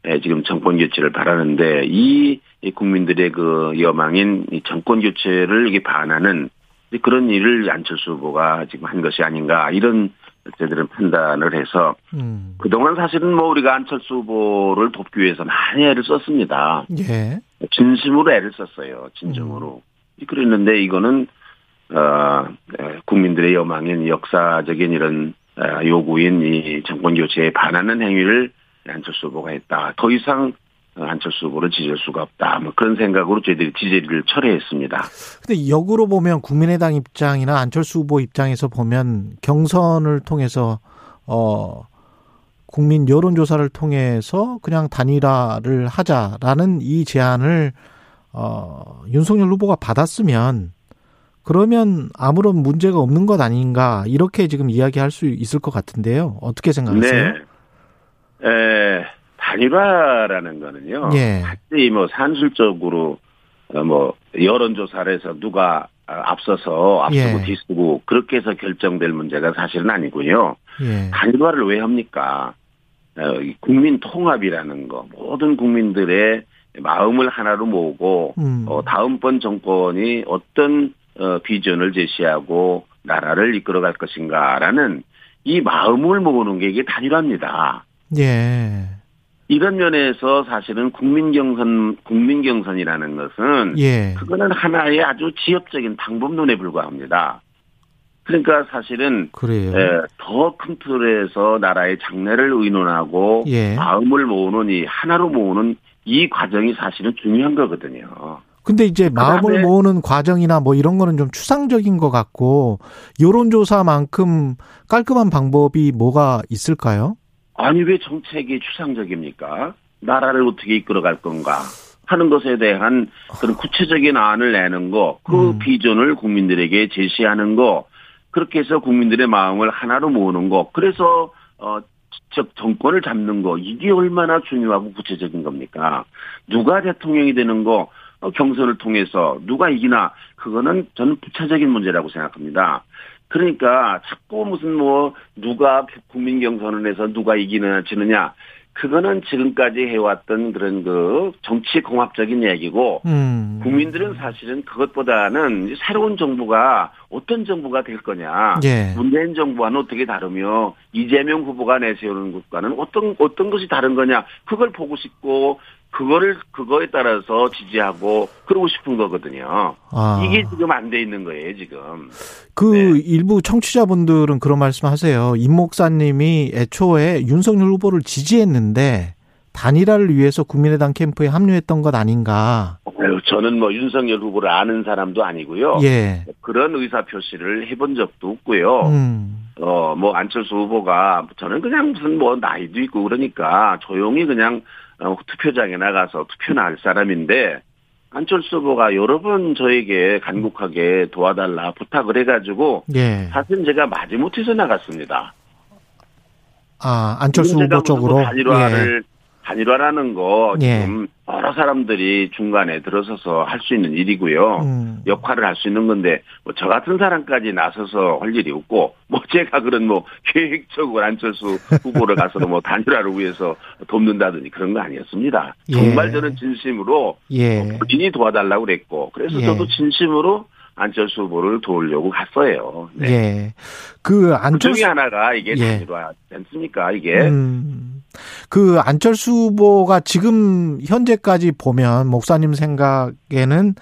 에, 지금 정권 교체를 바라는데 이, 이 국민들의 그 여망인 이 정권 교체를 이게 반하는 그런 일을 안철수 후보가 지금 한 것이 아닌가 이런 저들은 판단을 해서 음. 그동안 사실은 뭐 우리가 안철수 후보를 돕기 위해서 많이 애를 썼습니다. 예. 진심으로 애를 썼어요. 진정으로. 그랬는데 이거는 어 에, 국민들의 여망인 역사적인 이런 어, 요구인 이 정권 교체에 반하는 행위를 안철수 후보가 했다. 더 이상 어, 안철수 후보를 지지할 수가 없다. 뭐 그런 생각으로 저희들이 지지를 철회했습니다. 근데 역으로 보면 국민의당 입장이나 안철수 후보 입장에서 보면 경선을 통해서 어 국민 여론조사를 통해서 그냥 단일화를 하자라는 이 제안을 어 윤석열 후보가 받았으면 그러면 아무런 문제가 없는 것 아닌가 이렇게 지금 이야기할 수 있을 것 같은데요. 어떻게 생각하세요? 네. 에, 단일화라는 거는요. 예. 단지 뭐 산술적으로 어, 뭐 여론조사를 해서 누가 아, 앞서서 앞서고 예. 뒤서고 그렇게 해서 결정될 문제가 사실은 아니고요. 예. 단일화를 왜 합니까? 어, 이 국민 통합이라는 거 모든 국민들의 마음을 하나로 모으고 음. 어, 다음번 정권이 어떤 어, 비전을 제시하고 나라를 이끌어갈 것인가라는 이 마음을 모으는 게 이게 단일화입니다. 예. 이런 면에서 사실은 국민 경선 국민 경선이라는 것은 예. 그거는 하나의 아주 지엽적인 방법론에 불과합니다. 그러니까 사실은 그래요. 더큰 틀에서 나라의 장래를 의논하고 예. 마음을 모으는 이 하나로 모으는 이 과정이 사실은 중요한 거거든요. 근데 이제 마음을 그다음에- 모으는 과정이나 뭐 이런 거는 좀 추상적인 것 같고 여론조사만큼 깔끔한 방법이 뭐가 있을까요? 아니 왜 정책이 추상적입니까? 나라를 어떻게 이끌어갈 건가 하는 것에 대한 그런 구체적인 안을 내는 거, 그 음. 비전을 국민들에게 제시하는 거, 그렇게 해서 국민들의 마음을 하나로 모으는 거, 그래서 어 직접 정권을 잡는 거 이게 얼마나 중요하고 구체적인 겁니까? 누가 대통령이 되는 거 어, 경선을 통해서 누가 이기나 그거는 저는 부차적인 문제라고 생각합니다. 그러니까 자꾸 무슨 뭐 누가 국민 경선을 해서 누가 이기느냐 지느냐 그거는 지금까지 해왔던 그런 그 정치 공합적인 얘기고 음. 국민들은 사실은 그것보다는 새로운 정부가 어떤 정부가 될 거냐 예. 문재인 정부와는 어떻게 다르며 이재명 후보가 내세우는 것과는 어떤 어떤 것이 다른 거냐 그걸 보고 싶고 그거를 그거에 따라서 지지하고 그러고 싶은 거거든요. 아. 이게 지금 안 돼 있는 거예요 지금. 그 네. 일부 청취자분들은 그런 말씀하세요. 임 목사님이 애초에 윤석열 후보를 지지했는데 단일화를 위해서 국민의당 캠프에 합류했던 것 아닌가. 아유, 저는 뭐 윤석열 후보를 아는 사람도 아니고요. 예. 그런 의사 표시를 해본 적도 없고요. 음. 어, 뭐 안철수 후보가 저는 그냥 무슨 뭐 나이도 있고 그러니까 조용히 그냥 어, 투표장에 나가서 투표나 할 사람인데 안철수 후보가 여러 번 저에게 간곡하게 도와달라 부탁을 해가지고 예. 사실 제가 마지못해서 나갔습니다. 아, 안철수 후보 쪽으로. 단일화를 단일화라는 거 예. 지금 여러 사람들이 중간에 들어서서 할 수 있는 일이고요. 음. 역할을 할 수 있는 건데 뭐 저 같은 사람까지 나서서 할 일이 없고 뭐 제가 그런 뭐 계획적으로 안철수 후보를 가서 뭐 단일화를 위해서 돕는다든지 그런 거 아니었습니다. 예. 정말 저는 진심으로 예. 본인이 도와달라고 그랬고 그래서 예. 저도 진심으로 안철수 후보를 도우려고 갔어요. 네. 예. 그그 중에 안철수 하나가 이게 예. 단일화 않습니까 이게 음. 그 안철수 후보가 지금 현재까지 보면 목사님 생각에는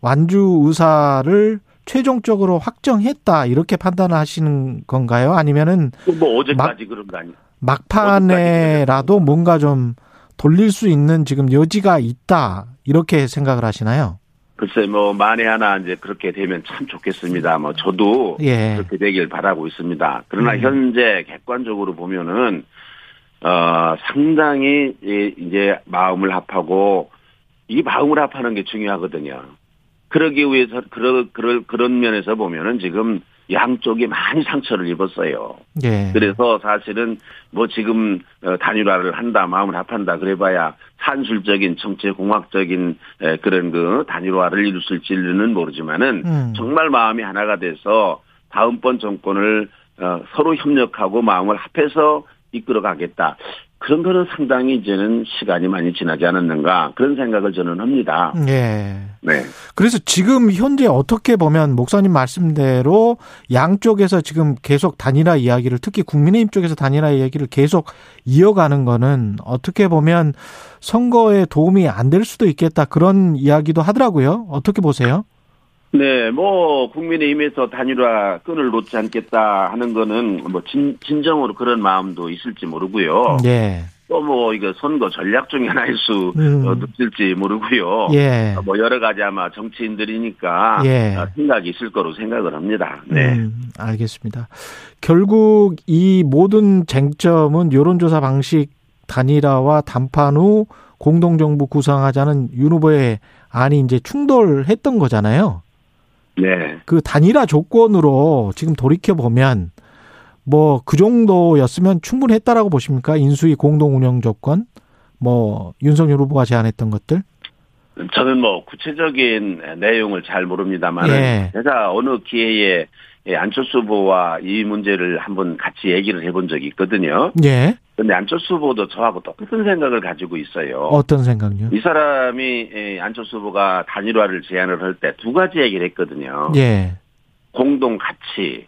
완주 의사를 최종적으로 확정했다 이렇게 판단을 하시는 건가요? 아니면은 뭐 어제까지 그런 거 아니? 막판에라도 뭔가 좀 돌릴 수 있는 지금 여지가 있다 이렇게 생각을 하시나요? 글쎄 뭐 만에 하나 이제 그렇게 되면 참 좋겠습니다. 뭐 저도 예. 그렇게 되길 바라고 있습니다. 그러나 음. 현재 객관적으로 보면은 어 상당히 이- 이제 마음을 합하고 이 마음을 합하는 게 중요하거든요. 그러기 위해서 그런 그런 그런 면에서 보면은 지금 양쪽이 많이 상처를 입었어요. 예. 그래서 사실은 뭐 지금 어, 단일화를 한다, 마음을 합한다, 그래봐야 산술적인 정치 공학적인 에, 그런 그 단일화를 이룰 수 있을지는 모르지만은 음. 정말 마음이 하나가 돼서 다음번 정권을 어, 서로 협력하고 마음을 합해서 이끌어가겠다. 그런 거는 상당히 이제는 시간이 많이 지나지 않았는가 그런 생각을 저는 합니다. 예. 네. 그래서 지금 현재 어떻게 보면 목사님 말씀대로 양쪽에서 지금 계속 단일화 이야기를 특히 국민의힘 쪽에서 단일화 이야기를 계속 이어가는 거는 어떻게 보면 선거에 도움이 안 될 수도 있겠다 그런 이야기도 하더라고요. 어떻게 보세요? 네, 뭐 국민의힘에서 단일화 끈을 놓지 않겠다 하는 거는 뭐 진, 진정으로 그런 마음도 있을지 모르고요. 예. 또뭐 이거 선거 전략 중에 하나일 수 음. 어, 있을지 모르고요. 예. 어, 뭐 여러 가지 아마 정치인들이니까 예. 어, 생각이 있을 거로 생각을 합니다. 네. 음, 알겠습니다. 결국 이 모든 쟁점은 여론조사 방식 단일화와 담판 후 공동정부 구성하자는 윤 후보의 안이 이제 충돌했던 거잖아요. 네. 그 단일화 조건으로 지금 돌이켜 보면 뭐 그 정도였으면 충분했다라고 보십니까? 인수위 공동 운영 조건 뭐 윤석열 후보가 제안했던 것들. 저는 뭐 구체적인 내용을 잘 모릅니다만 예. 제가 어느 기회에 예, 안철수 후보와 이 문제를 한번 같이 얘기를 해본 적이 있거든요. 예. 근데 안철수 후보도 저하고 똑같은 생각을 가지고 있어요. 어떤 생각요? 이 사람이 예, 안철수 후보가 단일화를 제안을 할 때 두 가지 얘기를 했거든요. 예. 공동 가치,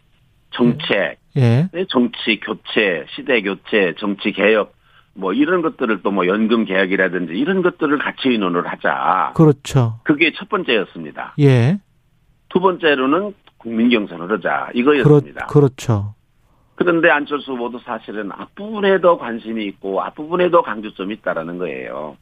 정책, 예. 정치 교체, 시대 교체, 정치 개혁, 뭐 이런 것들을 또 뭐 연금 개혁이라든지 이런 것들을 같이 의논을 하자. 그렇죠. 그게 첫 번째였습니다. 예. 두 번째로는 국민 경선을 하자 그렇, 이거였습니다. 그렇죠. 그런데 안철수 후보도 사실은 앞부분에도 관심이 있고 앞부분에도 강조점이 있다라는 거예요.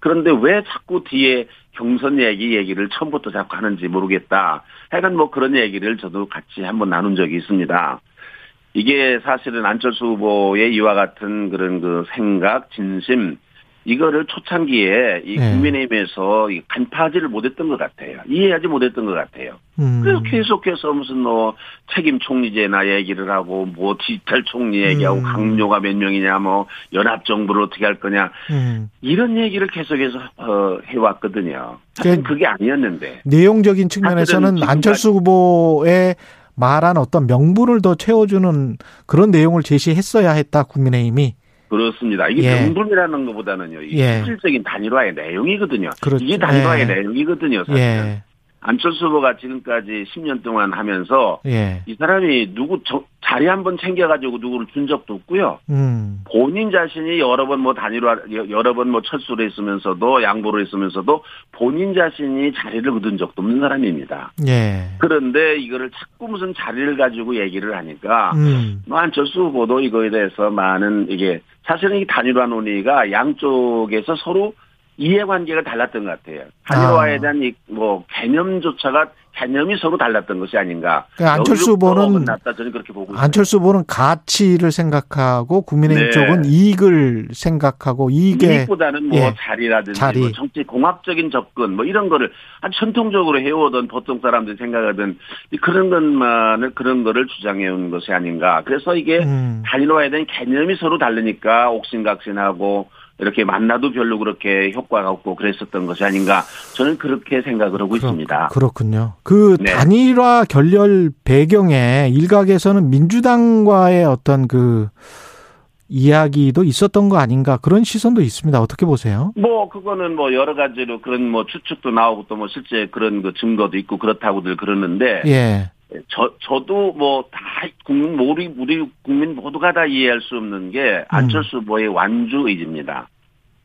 그런데 왜 자꾸 뒤에 경선 얘기 얘기를 처음부터 자꾸 하는지 모르겠다. 하여간 뭐 그런 얘기를 저도 같이 한번 나눈 적이 있습니다. 이게 사실은 안철수 후보의 이와 같은 그런 그 생각, 진심, 이거를 초창기에 이 네. 국민의힘에서 이 간파하지를 못했던 것 같아요. 이해하지 못했던 것 같아요. 음. 그래서 계속해서 무슨 뭐 책임 총리제나 얘기를 하고 뭐 디지털 총리 얘기하고 음. 강요가 몇 명이냐 뭐 연합 정부를 어떻게 할 거냐 음. 이런 얘기를 계속해서 어, 해왔거든요. 사실 그- 그게 아니었는데 내용적인 측면에서는 안철수 후보의 말한 어떤 명분을 더 채워주는 그런 내용을 제시했어야 했다 국민의힘이 그렇습니다. 이게 예. 명분이라는 것보다는요. 이게 예. 실질적인 단일화의 내용이거든요. 그렇죠. 이게 단일화의 예. 내용이거든요. 사실은. 예, 안철수 후보가 지금까지 10년 동안 하면서 예, 이 사람이 누구 저- 자리 한 번 챙겨가지고 누구를 준 적도 없고요. 음, 본인 자신이 여러 번 뭐 단일화 여- 여러 번 뭐 철수를 했으면서도 양보를 했으면서도 본인 자신이 자리를 얻은 적도 없는 사람입니다. 예, 그런데 이거를 자꾸 무슨 자리를 가지고 얘기를 하니까 음, 뭐 안철수 후보도 이거에 대해서 많은 이게 사실은 이 단일화 논의가 양쪽에서 서로 이해관계가 달랐던 것 같아요. 단일화에 아. 대한 이 뭐 개념조차가 개념이 서로 달랐던 것이 아닌가. 그러니까 안철수 후보는 저는 그렇게 보고. 안철수 후보는 가치를 생각하고 국민의힘 네. 쪽은 이익을 생각하고 이익에 이익보다는 뭐 예. 자리라든지 자리. 뭐 정치 공학적인 접근 뭐 이런 거를 아주 전통적으로 해오던 보통 사람들이 생각하던 이 그런 것만을 그런 거를 주장해온 것이 아닌가. 그래서 이게 음, 단일화에 대한 개념이 서로 다르니까 옥신각신하고 이렇게 만나도 별로 그렇게 효과가 없고 그랬었던 것이 아닌가. 저는 그렇게 생각을 하고 있습니다. 그렇군요. 그 네. 단일화 결렬 배경에 일각에서는 민주당과의 어떤 그 이야기도 있었던 거 아닌가 그런 시선도 있습니다. 어떻게 보세요? 뭐 그거는 뭐 여러 가지로 그런 뭐 추측도 나오고 또 뭐 실제 그런 그 증거도 있고 그렇다고들 그러는데 예, 저 저도 뭐 다 국민 우리 우리 국민 모두가 다 이해할 수 없는 게 안철수 후보의 완주 의지입니다.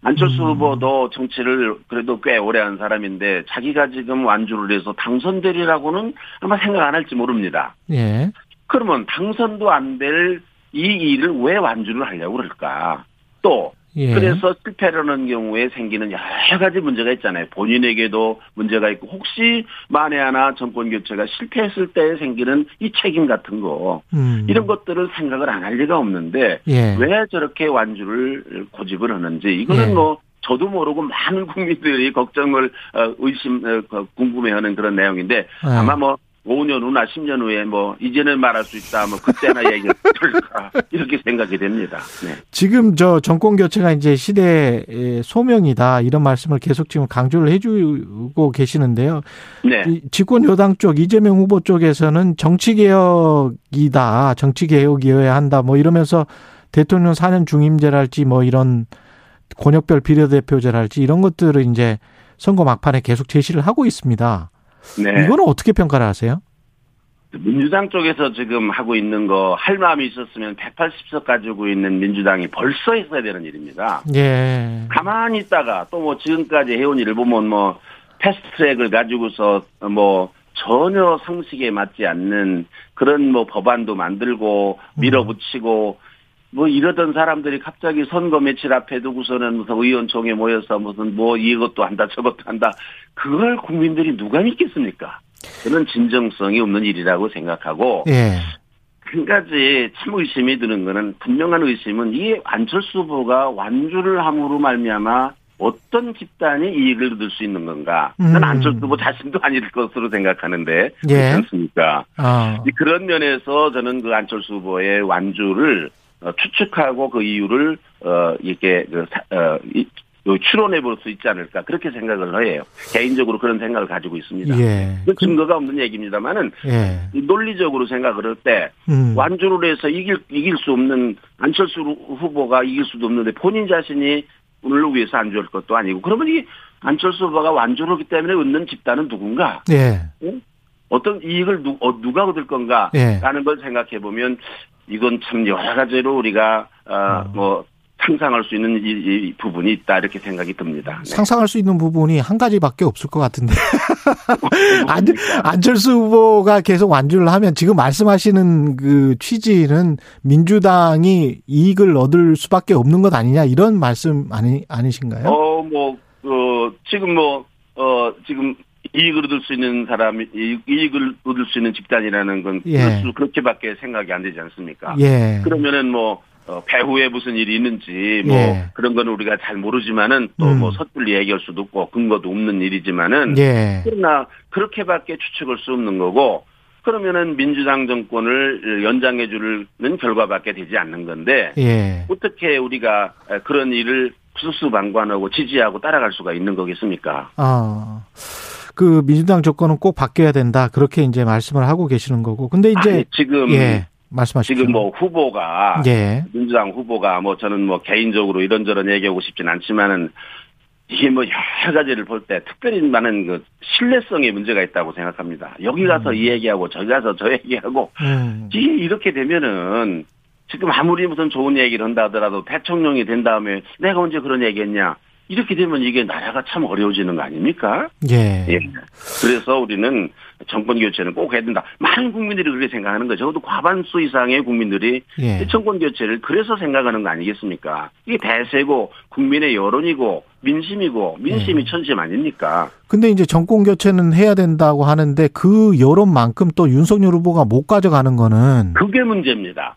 안철수 음. 후보도 정치를 그래도 꽤 오래 한 사람인데 자기가 지금 완주를 해서 당선되리라고는 아마 생각 안 할지 모릅니다. 예, 그러면 당선도 안 될 이 일을 왜 완주를 하려고 그럴까? 또 예. 그래서 실패를 하는 경우에 생기는 여러 가지 문제가 있잖아요. 본인에게도 문제가 있고 혹시 만에 하나 정권 교체가 실패했을 때 생기는 이 책임 같은 거 음. 이런 것들을 생각을 안 할 리가 없는데 예. 왜 저렇게 완주를 고집을 하는지 이거는 예. 뭐 저도 모르고 많은 국민들이 걱정을 어, 의심 어, 궁금해하는 그런 내용인데 예. 아마 뭐 5년 후나 10년 후에 뭐 이제는 말할 수 있다 뭐 그때나 얘기를 들을까 이렇게 생각이 됩니다. 네. 지금 저 정권 교체가 이제 시대의 소명이다 이런 말씀을 계속 지금 강조를 해주고 계시는데요. 네. 이 집권 여당 쪽 이재명 후보 쪽에서는 정치 개혁이다, 정치 개혁이어야 한다, 뭐 이러면서 대통령 4년 중임제랄지 뭐 이런 권역별 비례대표제랄지 이런 것들을 이제 선거 막판에 계속 제시를 하고 있습니다. 네. 이거는 어떻게 평가를 하세요? 민주당 쪽에서 지금 하고 있는 거 할 마음이 있었으면 180석 가지고 있는 민주당이 벌써 했어야 되는 일입니다. 예. 가만히 있다가 또 뭐 지금까지 해온 일을 보면 뭐 패스트트랙을 가지고서 뭐 전혀 상식에 맞지 않는 그런 뭐 법안도 만들고 밀어붙이고 뭐 이러던 사람들이 갑자기 선거 며칠 앞에 두고서는 무슨 의원총회 모여서 무슨 뭐 이것도 한다 저것도 한다 그걸 국민들이 누가 믿겠습니까? 그런 진정성이 없는 일이라고 생각하고 예. 한 가지 참 의심이 드는 거는 분명한 의심은 이 안철수 후보가 완주를 함으로 말미암아 어떤 집단이 이익을 얻을 수 있는 건가? 난 음. 안철수 후보 자신도 아닐 것으로 생각하는데 예. 그렇지 않습니까? 아. 이 그런 면에서 저는 그 안철수 후보의 완주를 어, 추측하고 그 이유를 어 이렇게 그 사- 어, 추론해 볼 수 있지 않을까 그렇게 생각을 해요. 개인적으로 그런 생각을 가지고 있습니다. 예. 그 증거가 없는 얘기입니다만은 예. 논리적으로 생각을 할때 음. 완주를 해서 이길 이길 수 없는 안철수 후보가 이길 수도 없는데 본인 자신이 오늘을 위해서 안주할 것도 아니고 그러면 이 안철수 후보가 완주를 하기 때문에 얻는 집단은 누군가 예. 어떤 이익을 누, 어, 누가 얻을 건가 예. 라는 걸 생각해 보면 이건 참 여러 가지로 우리가 어, 뭐 상상할 수 있는 이, 이 부분이 있다 이렇게 생각이 듭니다. 네. 상상할 수 있는 부분이 한 가지밖에 없을 것 같은데. 안? 안철수 후보가 계속 완주를 하면 지금 말씀하시는 그 취지는 민주당이 이익을 얻을 수밖에 없는 것 아니냐 이런 말씀 아니 아니신가요? 어, 뭐, 어, 지금 뭐, 어, 지금 이익을 얻을 수 있는 사람이, 이익- 이익을 얻을 수 있는 집단이라는 건 예. 그렇게밖에 생각이 안 되지 않습니까? 예. 그러면은 뭐, 어, 배후에 무슨 일이 있는지 뭐 예. 그런 건 우리가 잘 모르지만은 또 음. 뭐 섣불리 얘기할 수도 없고 근거도 없는 일이지만은 예. 그러나 그렇게밖에 추측할 수 없는 거고 그러면은 민주당 정권을 연장해 주는 결과밖에 되지 않는 건데 예. 어떻게 우리가 그런 일을 수수방관하고 지지하고 따라갈 수가 있는 거겠습니까? 아. 그 민주당 조건은 꼭 바뀌어야 된다. 그렇게 이제 말씀을 하고 계시는 거고. 근데 이제 아니, 지금 예. 말씀하십시오. 지금 뭐 후보가 예. 민주당 후보가 뭐 저는 뭐 개인적으로 이런저런 얘기하고 싶진 않지만은 이게 뭐 여러 가지를 볼 때 특별히 많은 그 신뢰성에 문제가 있다고 생각합니다. 여기 가서 이 얘기하고 저기 가서 저 얘기하고 음. 이게 이렇게 되면은 지금 아무리 무슨 좋은 얘기를 한다 하더라도 대통령이 된 다음에 내가 언제 그런 얘기했냐 이렇게 되면 이게 나라가 참 어려워지는 거 아닙니까? 예. 예. 그래서 우리는 정권 교체는 꼭 해야 된다. 많은 국민들이 그렇게 생각하는 거죠. 적어도 과반수 이상의 국민들이 예. 정권 교체를 그래서 생각하는 거 아니겠습니까? 이게 대세고 국민의 여론이고 민심이고 민심이 예. 천심 아닙니까? 근데 이제 정권 교체는 해야 된다고 하는데 그 여론만큼 또 윤석열 후보가 못 가져가는 거는 그게 문제입니다.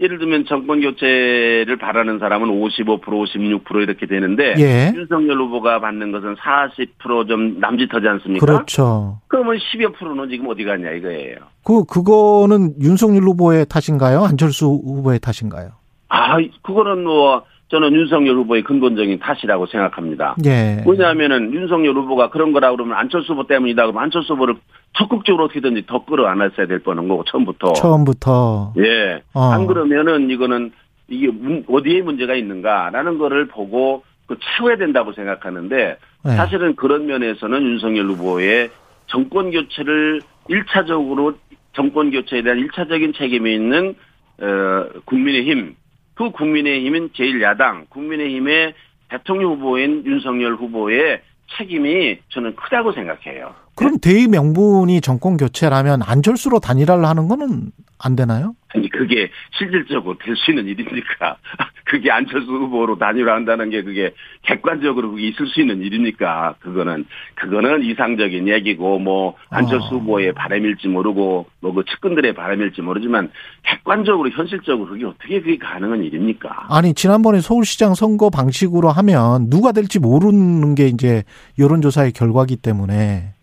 예를 들면 정권 교체를 바라는 사람은 55% 56% 이렇게 되는데 예. 윤석열 후보가 받는 것은 40%좀 남짓하지 않습니까? 그렇죠. 그러면 10여 프로는 지금 어디 갔냐 이거예요. 그 그거는 윤석열 후보의 탓인가요? 안철수 후보의 탓인가요? 아, 그거는 뭐 저는 윤석열 후보의 근본적인 탓이라고 생각합니다. 예. 왜냐하면은 윤석열 후보가 그런 거라 그러면 안철수 후보 때문이다 그러면 안철수 후보를 적극적으로 어떻게든지 더 끌어안았어야 될 뻔한 거고 처음부터. 처음부터 예. 어. 안 그러면은 이거는 이게 문- 어디에 문제가 있는가라는 거를 보고 그 채워야 된다고 생각하는데 예. 사실은 그런 면에서는 윤석열 후보의 정권 교체를 1차적으로 정권 교체에 대한 1차적인 책임이 있는 어, 국민의힘 그 국민의힘은 제1야당 국민의힘의 대통령 후보인 윤석열 후보의 책임이 저는 크다고 생각해요. 그럼 대의 명분이 정권 교체라면 안철수로 단일화를 하는 거는 안 되나요? 아니 그게 실질적으로 될 수 있는 일입니까? 그게 안철수 후보로 단일화한다는 게 그게 객관적으로 그게 있을 수 있는 일입니까? 그거는 그거는 이상적인 얘기고 뭐 안철수 어. 후보의 바람일지 모르고 뭐 그 측근들의 바람일지 모르지만 객관적으로 현실적으로 그게 어떻게 그게 가능한 일입니까? 아니 지난번에 서울시장 선거 방식으로 하면 누가 될지 모르는 게 이제 여론조사의 결과기 때문에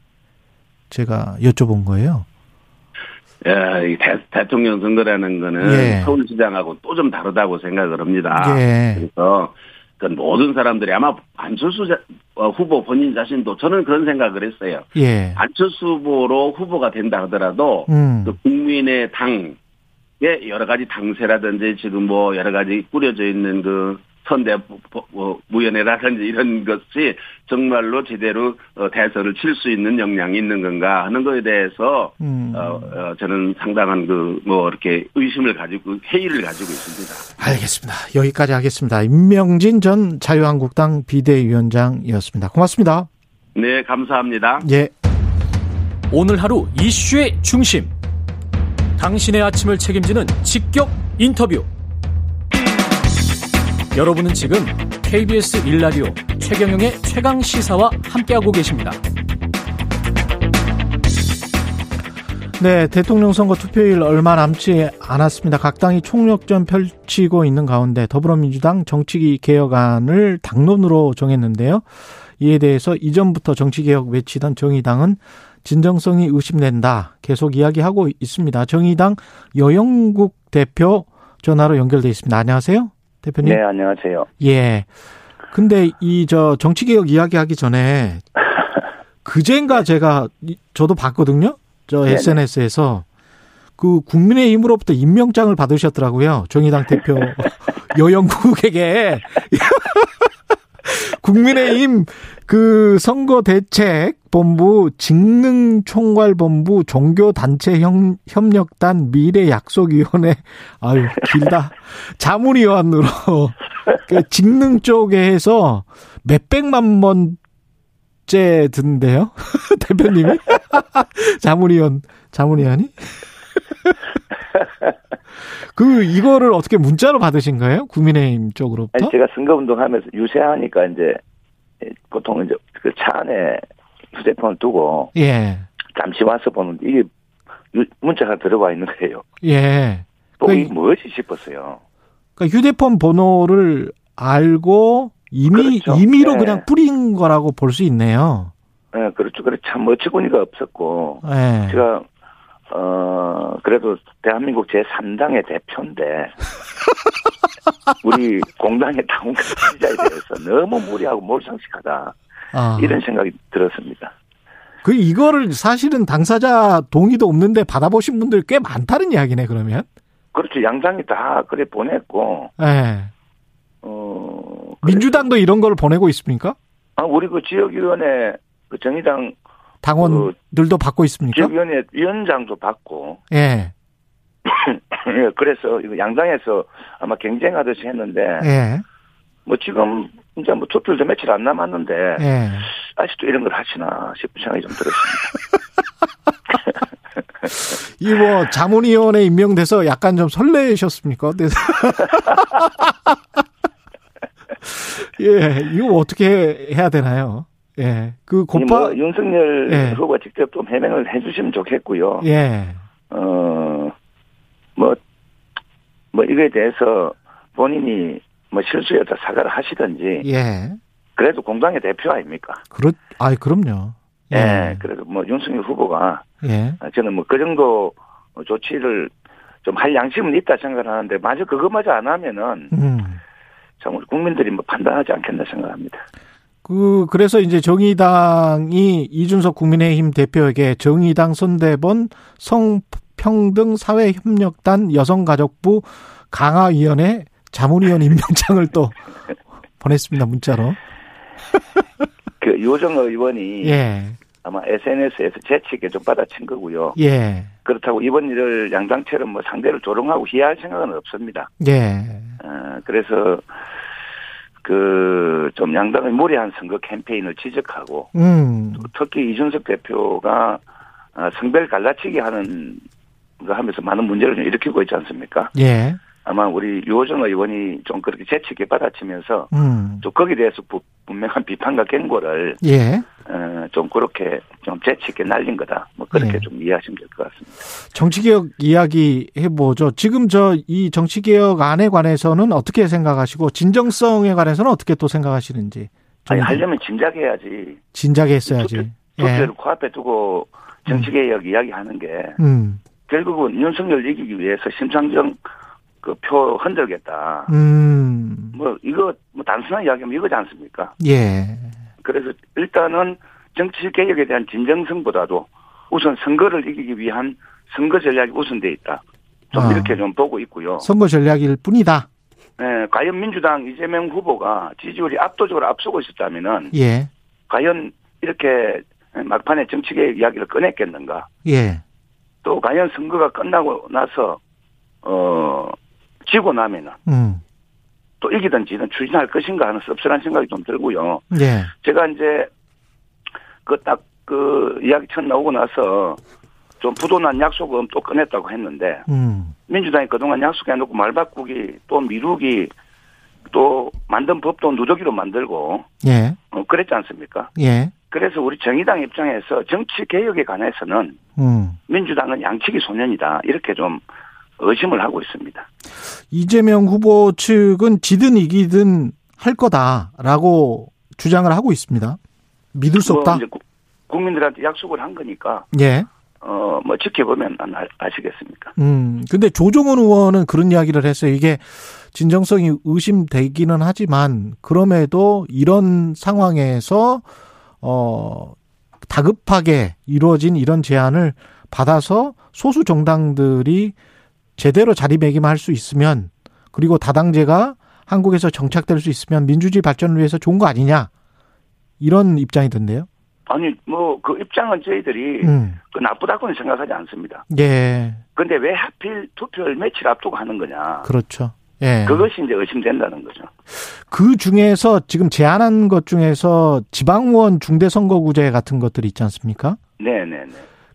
제가 여쭤본 거예요. 예, 이 대, 통령 선거라는 거는 예. 서울시장하고 또 좀 다르다고 생각을 합니다. 예. 그래서 그 모든 사람들이 아마 안철수 자- 어, 후보 본인 자신도 저는 그런 생각을 했어요. 예. 안철수 후보로 후보가 된다 하더라도 음. 그 국민의 당의 여러 가지 당세라든지 지금 뭐 여러 가지 꾸려져 있는 그 선대 뭐 무연회라든지 이런 것이 정말로 제대로 어, 대선을 칠 수 있는 역량이 있는 건가 하는 거에 대해서 음. 어, 어, 저는 상당한 그 뭐 이렇게 의심을 가지고 회의를 가지고 있습니다. 알겠습니다. 여기까지 하겠습니다. 임명진 전 자유한국당 비대위원장이었습니다. 고맙습니다. 네, 감사합니다. 예. 오늘 하루 이슈의 중심. 당신의 아침을 책임지는 직격 인터뷰. 여러분은 지금 KBS 일라디오 최경영의 최강 시사와 함께하고 계십니다. 네, 대통령 선거 투표일 얼마 남지 않았습니다. 각 당이 총력전 펼치고 있는 가운데 더불어민주당 정치기 개혁안을 당론으로 정했는데요. 이에 대해서 이전부터 정치개혁 외치던 정의당은 진정성이 의심된다. 계속 이야기하고 있습니다. 정의당 여영국 대표 전화로 연결돼 있습니다. 안녕하세요. 대표님. 네, 안녕하세요. 예. 근데 이 저 정치 개혁 이야기하기 전에 그젠가 제가 이- 저도 봤거든요. 저 네네. SNS에서 그 국민의힘으로부터 임명장을 받으셨더라고요. 정의당 대표 여영국에게 국민의힘 그 선거 대책 본부 직능 총괄 본부 종교 단체 협력단 미래 약속 위원회. 아유 길다. 자문위원으로 그 직능 쪽에 해서 몇 백만 번째 듣는데요? 대표님이? 자문위원 자문위원이? 그 이거를 어떻게 문자로 받으신 거예요? 국민의힘 쪽으로부터? 아니, 제가 선거운동하면서 유세하니까 이제 보통 이제 그 차 안에 휴대폰을 두고 예 잠시 와서 보는데 이게 유- 문자가 들어와 있는 거예요. 예. 또그 이게 뭐지 싶었어요. 그러니까 휴대폰 번호를 알고 이미 그렇죠. 임의로 네. 그냥 뿌린 거라고 볼 수 있네요. 예, 그렇죠. 그래 참 어처구니가 없었고 예. 제가 어 그래도 대한민국 제 3당의 대표인데 우리 공당의 당원과 지지자에 대해서 너무 무리하고 몰상식하다 아. 이런 생각이 들었습니다. 그 이거를 사실은 당사자 동의도 없는데 받아보신 분들 꽤 많다는 이야기네 그러면. 그렇죠. 양당이 다 그래 보냈고 예. 어 민주당도 이런 걸 보내고 있습니까? 아, 우리 그 지역위원회 그 정의당 당원들도 받고 있습니까? 지역위원회 위원장도 받고 예. 예, 그래서 이거 양당에서 아마 경쟁하듯이 했는데 예. 뭐 지금 이제 뭐 투표도 며칠 안 남았는데 예. 아직도 이런 걸 하시나 싶은 생각이 좀 들었습니다. 이 뭐 자문위원회 임명돼서 약간 좀 설레셨습니까? 어때서? 예, 이거 어떻게 해야 되나요? 예, 그이 곧바 뭐 윤석열 예. 후보가 직접 좀 해명을 해주시면 좋겠고요. 예, 어, 뭐, 뭐 이거에 대해서 본인이 뭐 실수였다 사과를 하시든지 예, 그래도 공당의 대표 아닙니까? 그렇, 아, 그럼요. 예, 그래도 뭐 윤석열 후보가 예, 아, 저는 뭐 그 정도 조치를 좀 할 양심은 있다 생각을 하는데 마저 그것마저 안 하면은 음. 참 우리 국민들이 뭐 판단하지 않겠나 생각합니다. 그 그래서 이제 정의당이 이준석 국민의힘 대표에게 정의당 선대본 성 평등 사회협력단 여성가족부 강화위원회 자문위원 임명장을 또 보냈습니다 문자로. 그 요정호 의원이 예, 아마 SNS에서 재치있게 좀 받아친 거고요. 예, 그렇다고 이번 일을 양당처럼 뭐 상대를 조롱하고 희화할 생각은 없습니다. 예, 어, 그래서 그, 좀 양당의 무리한 선거 캠페인을 지적하고, 음. 특히 이준석 대표가 아, 성별 갈라치기 하는 거 하면서 많은 문제를 좀 일으키고 있지 않습니까? 예. 아마 우리 유호정 의원이 좀 그렇게 재치 있게 받아치면서 음. 좀 거기에 대해서 부- 분명한 비판과 경고를 예. 어, 좀 그렇게 좀 재치 있게 날린 거다. 뭐 그렇게 예. 좀 이해하시면 될 것 같습니다. 정치개혁 이야기 해보죠. 지금 저 이 정치개혁 안에 관해서는 어떻게 생각하시고 진정성에 관해서는 어떻게 또 생각하시는지 좀 아니 하려면 짐작해야지. 진작에 했어야지. 예. 투표를 코앞에 두고 정치개혁 이야기하는 게 음. 결국은 윤석열 이기기 위해서 심상정 그 표 흔들겠다. 음. 뭐 이거 뭐 단순한 이야기하면 이거지 않습니까? 예. 그래서 일단은 정치 개혁에 대한 진정성보다도 우선 선거를 이기기 위한 선거 전략이 우선돼 있다. 좀 아. 이렇게 좀 보고 있고요. 선거 전략일 뿐이다. 예, 과연 민주당 이재명 후보가 지지율이 압도적으로 앞서고 있었다면은 예. 과연 이렇게 막판에 정치 개혁 이야기를 꺼냈겠는가? 예. 또 과연 선거가 끝나고 나서 어 지고 나면은 음. 또 이기든 지든 추진할 것인가 하는 씁쓸한 생각이 좀 들고요. 예. 제가 이제 그딱그 이야기 처음 나오고 나서 좀 부도난 약속은 또 꺼냈다고 했는데 음. 민주당이 그동안 약속해놓고 말 바꾸기 또 미루기 또 만든 법도 누더기로 만들고 예. 어, 그랬지 않습니까? 예. 그래서 우리 정의당 입장에서 정치 개혁에 관해서는 음. 민주당은 양치기 소년이다 이렇게 좀 의심을 하고 있습니다. 이재명 후보 측은 지든 이기든 할 거다라고 주장을 하고 있습니다. 믿을 수뭐 없다. 구- 국민들한테 약속을 한 거니까 예. 어 뭐 지켜보면 안 아- 아시겠습니까? 음. 근데 조종원 의원은 그런 이야기를 했어요. 이게 진정성이 의심되기는 하지만 그럼에도 이런 상황에서 어 다급하게 이루어진 이런 제안을 받아서 소수 정당들이 제대로 자리매김할 수 있으면 그리고 다당제가 한국에서 정착될 수 있으면 민주주의 발전을 위해서 좋은 거 아니냐 이런 입장이던데요. 아니 뭐 그 입장은 저희들이 음. 그 나쁘다고는 생각하지 않습니다. 예, 근데 왜 하필 투표를 며칠 앞두고 하는 거냐? 그렇죠. 예. 그것이 이제 의심된다는 거죠. 그 중에서 지금 제안한 것 중에서 지방의원 중대선거구제 같은 것들이 있지 않습니까? 네네네.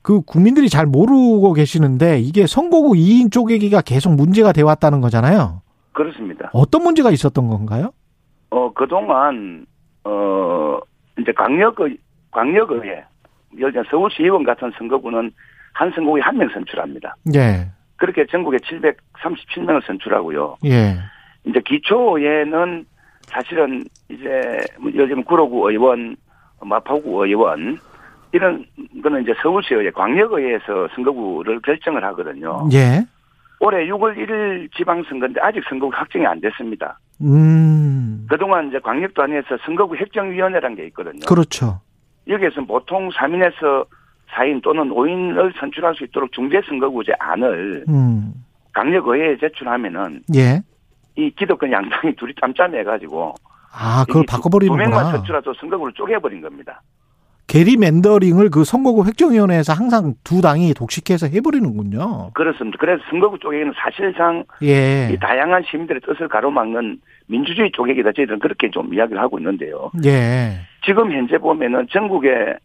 그 국민들이 잘 모르고 계시는데 이게 선거구 2인 쪼개기가 계속 문제가 돼 왔다는 거잖아요. 그렇습니다. 어떤 문제가 있었던 건가요? 어 그동안 어 이제 광역의 광역의회 예를 들어 서울시 의원 같은 선거구는 한 선거구에 한 명 선출합니다. 예, 그렇게 전국에 737명을 선출하고요. 예, 이제 기초의회는 사실은 이제 뭐 예를 들면 구로구 의원, 마포구 의원 이런 거는 이제 서울시의회 광역의회에서 선거구를 결정을 하거든요. 예. 올해 6월 1일 지방선거인데 아직 선거구 확정이 안 됐습니다. 음, 그동안 이제 광역단위에서 선거구 획정위원회라는 게 있거든요. 그렇죠. 여기에서 보통 3인에서 4인 또는 5인을 선출할 수 있도록 중대선거구제 안을 음, 강력의회에 제출하면은 예. 이 기득권 양당이 둘이 짬짬해가지고 아, 그걸 이게 두- 두 명만 바꿔버리는구나. 선출해서 선거구를 쪼개버린 겁니다. 게리 맨더링을 그 선거구 획정위원회에서 항상 두 당이 독식해서 해버리는군요. 그렇습니다. 그래서 선거구 쪼개기는 사실상 예, 이 다양한 시민들의 뜻을 가로막는 민주주의 쪼개기다. 저희들은 그렇게 좀 이야기를 하고 있는데요. 예, 지금 현재 보면은 전국에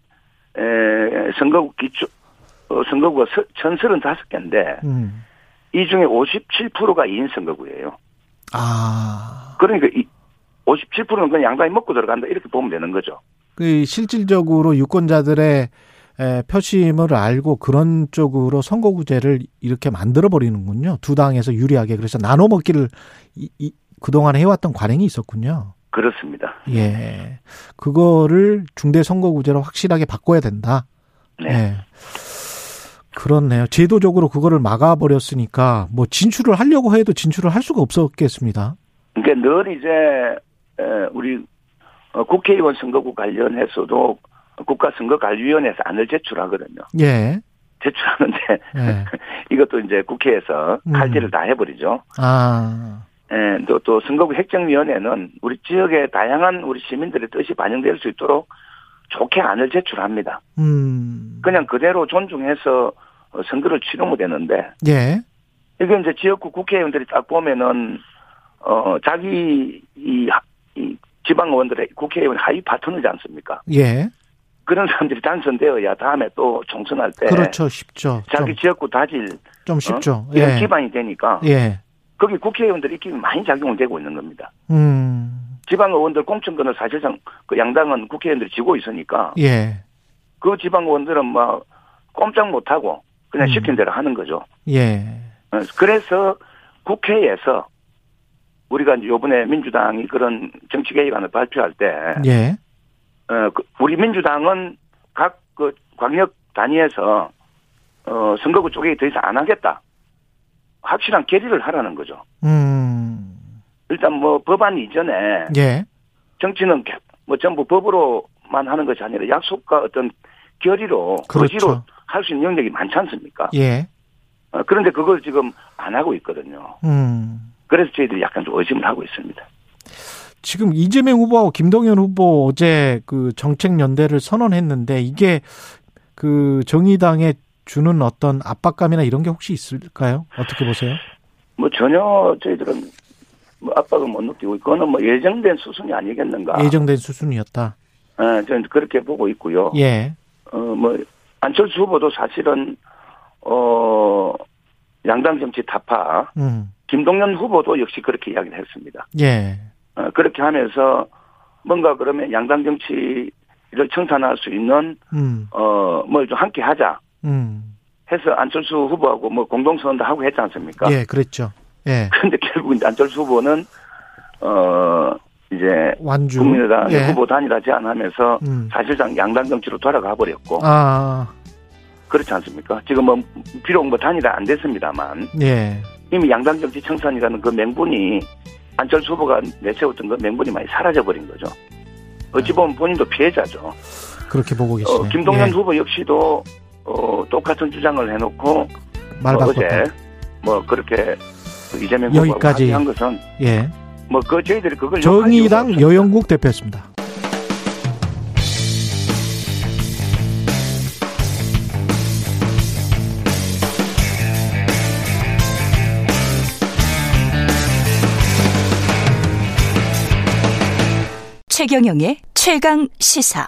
에, 선거구 기초 어, 선거구가 1035개인데 음, 이 중에 57%가 2인 선거구예요. 아, 그러니까 이 57%는 그냥 양당이 먹고 들어간다 이렇게 보면 되는 거죠. 그 실질적으로 유권자들의 에, 표심을 알고 그런 쪽으로 선거구제를 이렇게 만들어 버리는군요. 두 당에서 유리하게 그래서 나눠 먹기를 이, 이, 그동안 해왔던 관행이 있었군요. 그렇습니다. 예, 그거를 중대 선거구제로 확실하게 바꿔야 된다. 네. 예. 그렇네요. 제도적으로 그거를 막아버렸으니까 뭐 진출을 하려고 해도 진출을 할 수가 없었겠습니다. 그러니까 늘 이제 에, 우리 어, 국회의원 선거구 관련해서도 국가선거관리위원회에서 안을 제출하거든요. 예. 제출하는데 예. 이것도 이제 국회에서 음. 칼질을 다 해버리죠. 아, 예, 또, 또 선거구 획정위원회는 우리 지역의 다양한 우리 시민들의 뜻이 반영될 수 있도록 좋게 안을 제출합니다. 음. 그냥 그대로 존중해서 어, 선거를 치르면 되는데 예. 이게 이제 지역구 국회의원들이 딱 보면은 어 자기 이, 하- 이이 지방 의원들의 국회의원 하위 파트너지 않습니까? 예. 그런 사람들이 당선되어야 다음에 또 총선할 때 그렇죠. 쉽죠. 자기 좀, 지역구 다질 좀 쉽죠. 어? 이런 예. 기반이 되니까 예. 거기 국회의원들이 입김이 많이 작용을 되고 있는 겁니다. 음. 지방 의원들 공천권을 사실상 그 양당은 국회의원들이 쥐고 있으니까 예. 그 지방 의원들은 막 꼼짝 못하고 그냥 음. 시킨 대로 하는 거죠. 예. 어, 그래서 국회에서 우리가 이제 요번에 민주당이 그런 정치 개혁안을 발표할 때, 예. 어, 그 우리 민주당은 각 그 광역 단위에서 어, 선거구 쪼개기 더 이상 안 하겠다. 확실한 결의를 하라는 거죠. 음. 일단 뭐 법안 이전에 예. 정치는 개- 뭐 전부 법으로만 하는 것이 아니라 약속과 어떤 결의로 그렇죠. 의지로 할 수 있는 영역이 많지 않습니까? 예. 어, 그런데 그걸 지금 안 하고 있거든요. 음. 그래서 저희들이 약간 좀 의심을 하고 있습니다. 지금 이재명 후보하고 김동연 후보 어제 그 정책 연대를 선언했는데 이게 그 정의당에 주는 어떤 압박감이나 이런 게 혹시 있을까요? 어떻게 보세요? 뭐 전혀 저희들은 뭐 압박을 못 느끼고 이거는 뭐 예정된 수순이 아니겠는가. 예정된 수순이었다. 예, 저는 그렇게 보고 있고요. 예. 어, 뭐 안철수 후보도 사실은 어 양당 정치 타파 음. 김동연 후보도 역시 그렇게 이야기를 했습니다. 예. 어, 그렇게 하면서 뭔가 그러면 양당 정치를 청산할 수 있는 음. 어뭘 좀 함께 하자 음. 해서 안철수 후보하고 뭐 공동선언도 하고 했지 않습니까? 예, 그랬죠. 예. 그런데 결국 이제 안철수 후보는 어 이제 완주. 국민의당 예. 후보 단일화 제안하면서 음. 사실상 양당 정치로 돌아가 버렸고 아, 그렇지 않습니까? 지금 뭐 비록 뭐 단일화 안 됐습니다만 예. 이미 양당 정치 청산이라는 그 명분이 안철수 후보가 내세웠던 그 명분이 많이 사라져 버린 거죠. 어찌 보면 본인도 피해자죠. 그렇게 보고 계시네. 어, 김동연 예. 후보 역시도 어, 똑같은 주장을 해놓고 말 어, 바꿨다. 어제 뭐 그렇게 그 이재명 여기까지. 한 것은 예. 뭐그 저희들이 그걸 정의당. 여영국 대표였습니다. 최경영의 최강 시사.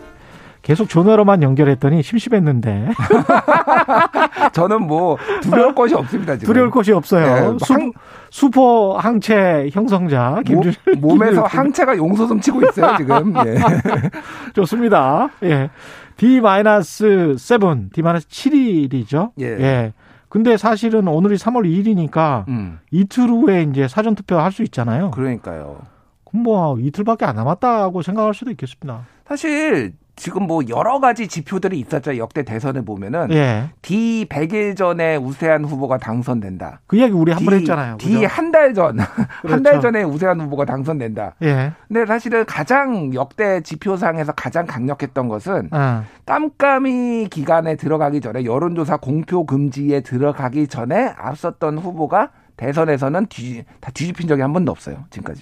계속 전화로만 연결했더니 심심했는데 저는 뭐 두려울 것이 없습니다. 지금. 두려울 것이 없어요. 네, 수, 항- 슈퍼 항체 형성자 김준일 몸, 몸에서 항체가 용솟음 치고 있어요 지금. 예. 좋습니다. 예. D-7, D-7일이죠. 예. 근데 사실은 오늘이 3월 2일이니까 음, 이틀 후에 이제 사전 투표 할 수 있잖아요. 그러니까요. 그럼 뭐 이틀밖에 안 남았다고 생각할 수도 있겠습니다. 사실 지금 뭐 여러 가지 지표들이 있었죠. 역대 대선을 보면은 예. D 100일 전에 우세한 후보가 당선된다. 그 이야기 우리 한 번 했잖아요. D 그죠? 한달 전, 한 그렇죠. 달 전에 우세한 후보가 당선된다. 예. 근데 사실은 가장 역대 지표상에서 가장 강력했던 것은 아, 깜깜이 기간에 들어가기 전에 여론조사 공표 금지에 들어가기 전에 앞섰던 후보가 대선에서는 뒤, 다 뒤집힌 적이 한 번도 없어요. 지금까지.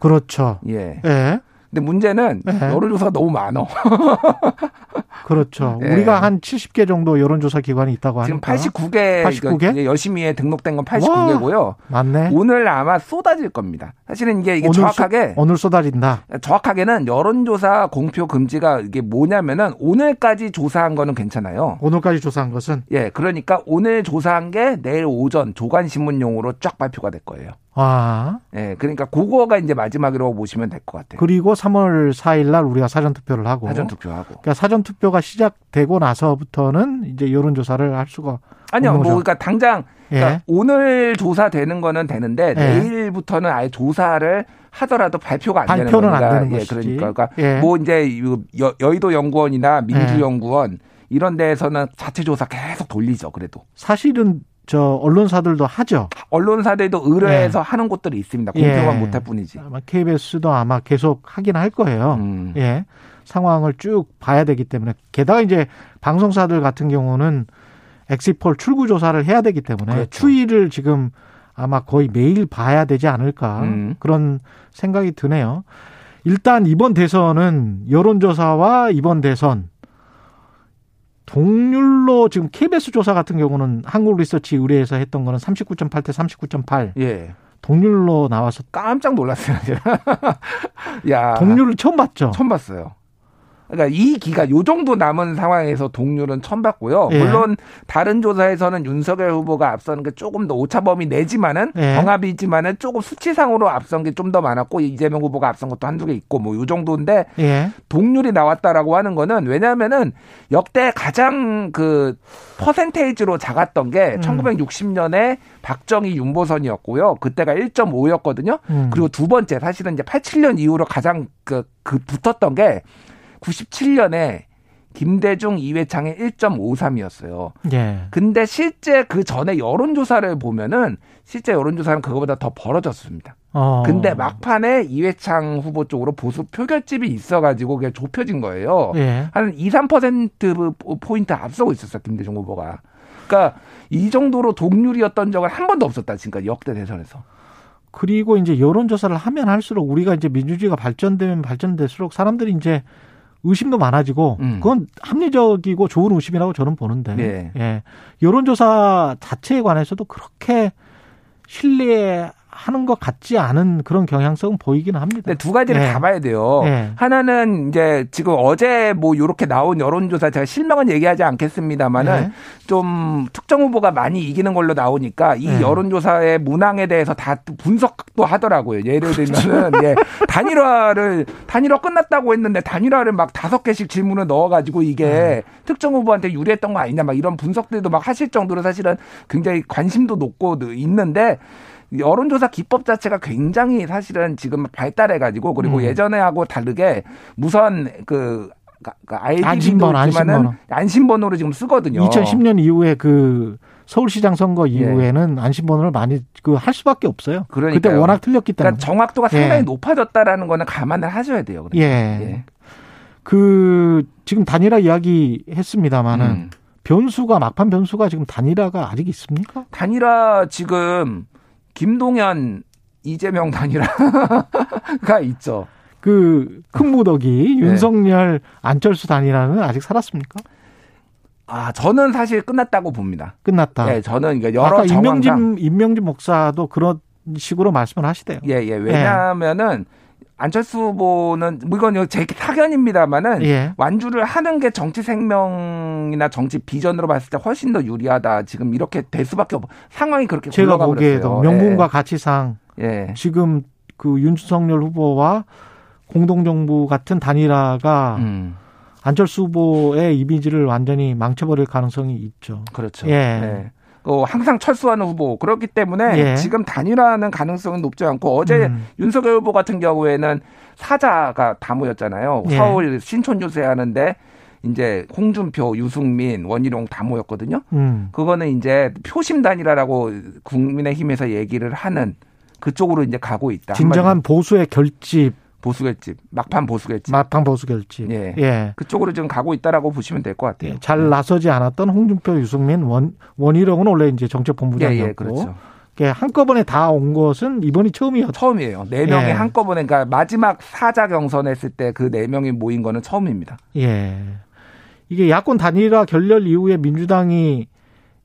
그렇죠. 예. 예. 근데 문제는 네. 여론조사가 너무 많어. 그렇죠. 예. 우리가 한 70개 정도 여론조사 기관이 있다고 지금 하니까. 89개, 89 개? 열심히에 등록된 건 89개고요. 맞네. 오늘 아마 쏟아질 겁니다. 사실은 이게, 이게 오늘 정확하게 쏟- 오늘 쏟아진다. 정확하게는 여론조사 공표 금지가 이게 뭐냐면은 오늘까지 조사한 거는 괜찮아요. 오늘까지 조사한 것은 예, 그러니까 오늘 조사한 게 내일 오전 조간 신문용으로 쫙 발표가 될 거예요. 아 예, 그러니까 그거가 이제 마지막이라고 보시면 될 것 같아요. 그리고 3월 4일 날 우리가 사전 투표를 하고 사전 투표하고. 그러니까 사전 투표가 시작되고 나서부터는 이제 여론 조사를 할 수가 아니요, 뭐. 그러니까 당장 그러니까 예. 오늘 조사되는 거는 되는데 예. 내일부터는 아예 조사를 하더라도 발표가 안 되는 발표는 안 거니까 되는 예, 것이지. 그러니까, 그러니까 예. 뭐 이제 이 여, 여의도 연구원이나 민주 연구원 이런 데에서는 자체 조사 계속 돌리죠. 그래도 사실은 저 언론사들도 하죠. 언론사들도 의뢰해서 하는 곳들이 있습니다. 공표만 예. 못할 뿐이지. 아마 KBS도 아마 계속 하긴 할 거예요. 음. 예. 상황을 쭉 봐야 되기 때문에 게다가 이제 방송사들 같은 경우는 엑시폴 출구 조사를 해야 되기 때문에 그렇죠. 추이를 지금 아마 거의 매일 봐야 되지 않을까 음. 그런 생각이 드네요. 일단 이번 대선은 여론조사와 이번 대선 동률로 지금 KBS 조사 같은 경우는 한국 리서치 의뢰에서 했던 거는 39.8 대 39.8 예. 동률로 나와서 깜짝 놀랐어요. 야. 동률을 처음 봤죠. 처음 봤어요. 그러니까 이 기간 요 정도 남은 상황에서 동률은 처음 봤고요. 예. 물론 다른 조사에서는 윤석열 후보가 앞서는 게 조금 더 오차범위 내지만은 예. 경합이지만은 조금 수치상으로 앞선 게 좀 더 많았고 이재명 후보가 앞선 것도 한두 개 있고 뭐 요 정도인데 예. 동률이 나왔다라고 하는 거는 왜냐하면은 역대 가장 그 퍼센테이지로 작았던 게 음. 1960년에 박정희 윤보선이었고요. 그때가 1.5였거든요. 음. 그리고 두 번째 사실은 이제 87년 이후로 가장 그, 그 붙었던 게 97년에 김대중 이회창의 1.53이었어요. 예. 근데 실제 그 전에 여론조사를 보면은 실제 여론조사는 그거보다 더 벌어졌습니다. 어. 근데 막판에 이회창 후보 쪽으로 보수 표결집이 있어가지고 그게 좁혀진 거예요. 예. 한 2, 3% 포인트 앞서고 있었어 김대중 후보가. 그러니까 이 정도로 동률이었던 적은 한 번도 없었다 지금까지 역대 대선에서. 그리고 이제 여론조사를 하면 할수록 우리가 이제 민주주의가 발전되면 발전될수록 사람들이 이제 의심도 많아지고 음. 그건 합리적이고 좋은 의심이라고 저는 보는데 예. 예. 여론조사 자체에 관해서도 그렇게 신뢰 하는 것 같지 않은 그런 경향성은 보이기는 합니다. 근데 두 가지를 예. 다 봐야 돼요. 예. 하나는 이제 지금 어제 뭐 요렇게 나온 여론조사 제가 실명은 얘기하지 않겠습니다만은 예. 좀 특정 후보가 많이 이기는 걸로 나오니까 이 예. 여론조사의 문항에 대해서 다 분석도 하더라고요. 예를 들면은 예, 단일화를 단일화 끝났다고 했는데 단일화를 막 다섯 개씩 질문을 넣어가지고 이게 특정 후보한테 유리했던 거 아니냐 막 이런 분석들도 막 하실 정도로 사실은 굉장히 관심도 높고 있는데 여론조사 기법 자체가 굉장히 사실은 지금 발달해가지고 그리고 음. 예전에하고 다르게 무선 그 아이디도 안심번호, 있지만은 안심번호. 안심번호를 지금 쓰거든요. 2010년 이후에 그 서울시장 예. 선거 이후에는 안심번호를 많이 그 할 수밖에 없어요. 그때 그러니까요. 워낙 틀렸기 때문에. 그러니까 정확도가 상당히 예. 높아졌다라는 거는 감안을 하셔야 돼요. 그러니까. 예. 그 지금 단일화 이야기 했습니다마는 음. 변수가 막판 변수가 지금 단일화가 아직 있습니까? 단일화 지금 김동연 이재명 단일화가 있죠. 그 큰 무더기 네. 윤석열 안철수 단일화는 아직 살았습니까? 아 저는 사실 끝났다고 봅니다. 끝났다. 네, 저는 그러니까 여러 아까 정황상 임명진 임명진 목사도 그런 식으로 말씀을 하시대요. 예, 예. 왜냐하면은 안철수 후보는 뭐 이건 제 사견입니다만은 예. 완주를 하는 게 정치 생명이나 정치 비전으로 봤을 때 훨씬 더 유리하다. 지금 이렇게 될 수밖에 없. 상황이 그렇게 제가 보기에도 버렸어요. 명분과 가치상 예. 지금 그 윤석열 후보와 공동정부 같은 단일화가 음, 안철수 후보의 이미지를 완전히 망쳐버릴 가능성이 있죠. 그렇죠. 예. 예. 어, 항상 철수하는 후보 그렇기 때문에 예. 지금 단일화는 가능성은 높지 않고 어제 음. 윤석열 후보 같은 경우에는 사자가 다 모였잖아요. 예. 서울 신촌 유세하는데 이제 홍준표, 유승민, 원희룡 다 모였거든요. 음. 그거는 이제 표심 단일화라고 국민의힘에서 얘기를 하는 그쪽으로 이제 가고 있다. 진정한 보수의 결집, 보수결집, 막판 보수결집. 막판 보수 결집. 예. 예. 그쪽으로 지금 가고 있다라고 보시면 될 것 같아요. 잘 나서지 않았던 홍준표, 유승민, 원 원희룡은 원래 이제 정책본부장이었고 예, 예, 그렇죠. 이게 한꺼번에 다 온 것은 이번이 처음이었죠. 처음이에요. 네 명이 예. 한꺼번에 그러니까 마지막 사자 경선 했을 때 그 네 명이 모인 거는 처음입니다. 예. 이게 야권 단일화 결렬 이후에 민주당이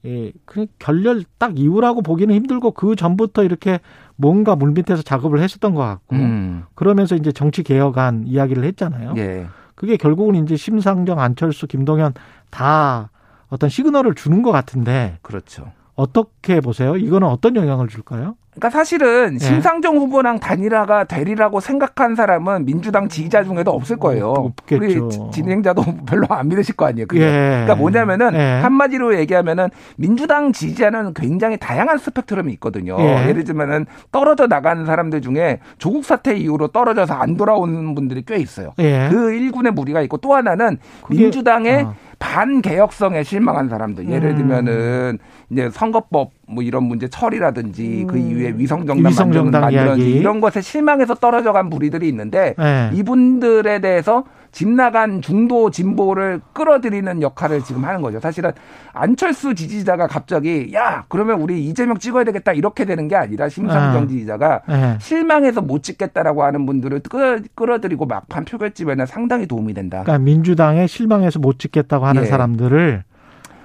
예, 그 결렬 딱 이후라고 보기는 힘들고 그 전부터 이렇게 뭔가 물밑에서 작업을 했었던 것 같고 음. 그러면서 이제 정치 개혁안 이야기를 했잖아요. 예. 그게 결국은 이제 심상정, 안철수, 김동연 다 어떤 시그널을 주는 것 같은데 그렇죠. 어떻게 보세요? 이거는 어떤 영향을 줄까요? 그러니까 사실은 예. 심상정 후보랑 단일화가 되리라고 생각한 사람은 민주당 지지자 중에도 없을 거예요. 없겠죠. 우리 지- 진행자도 별로 안 믿으실 거 아니에요. 예. 그러니까 뭐냐면은 예. 한마디로 얘기하면은 민주당 지지자는 굉장히 다양한 스펙트럼이 있거든요. 예. 예를 들면은 떨어져 나가는 사람들 중에 조국 사태 이후로 떨어져서 안 돌아오는 분들이 꽤 있어요. 예. 그 일군의 무리가 있고 또 하나는 민주당의 어. 반개혁성에 실망한 사람들. 예를 음. 들면은 이제 선거법 뭐 이런 문제 처리라든지 그 이후에 위성정당 위성정당 만드는. 이런 것에 실망해서 떨어져간 무리들이 있는데 네. 이분들에 대해서 집 나간 중도 진보를 끌어들이는 역할을 지금 하는 거죠. 사실은 안철수 지지자가 갑자기 야 그러면 우리 이재명 찍어야 되겠다 이렇게 되는 게 아니라 심상정 아. 지지자가 네. 실망해서 못 찍겠다라고 하는 분들을 끌어, 끌어 들이고 막판 표결집에는 상당히 도움이 된다. 그러니까 민주당에 실망해서 못 찍겠다고 하는 예. 사람들을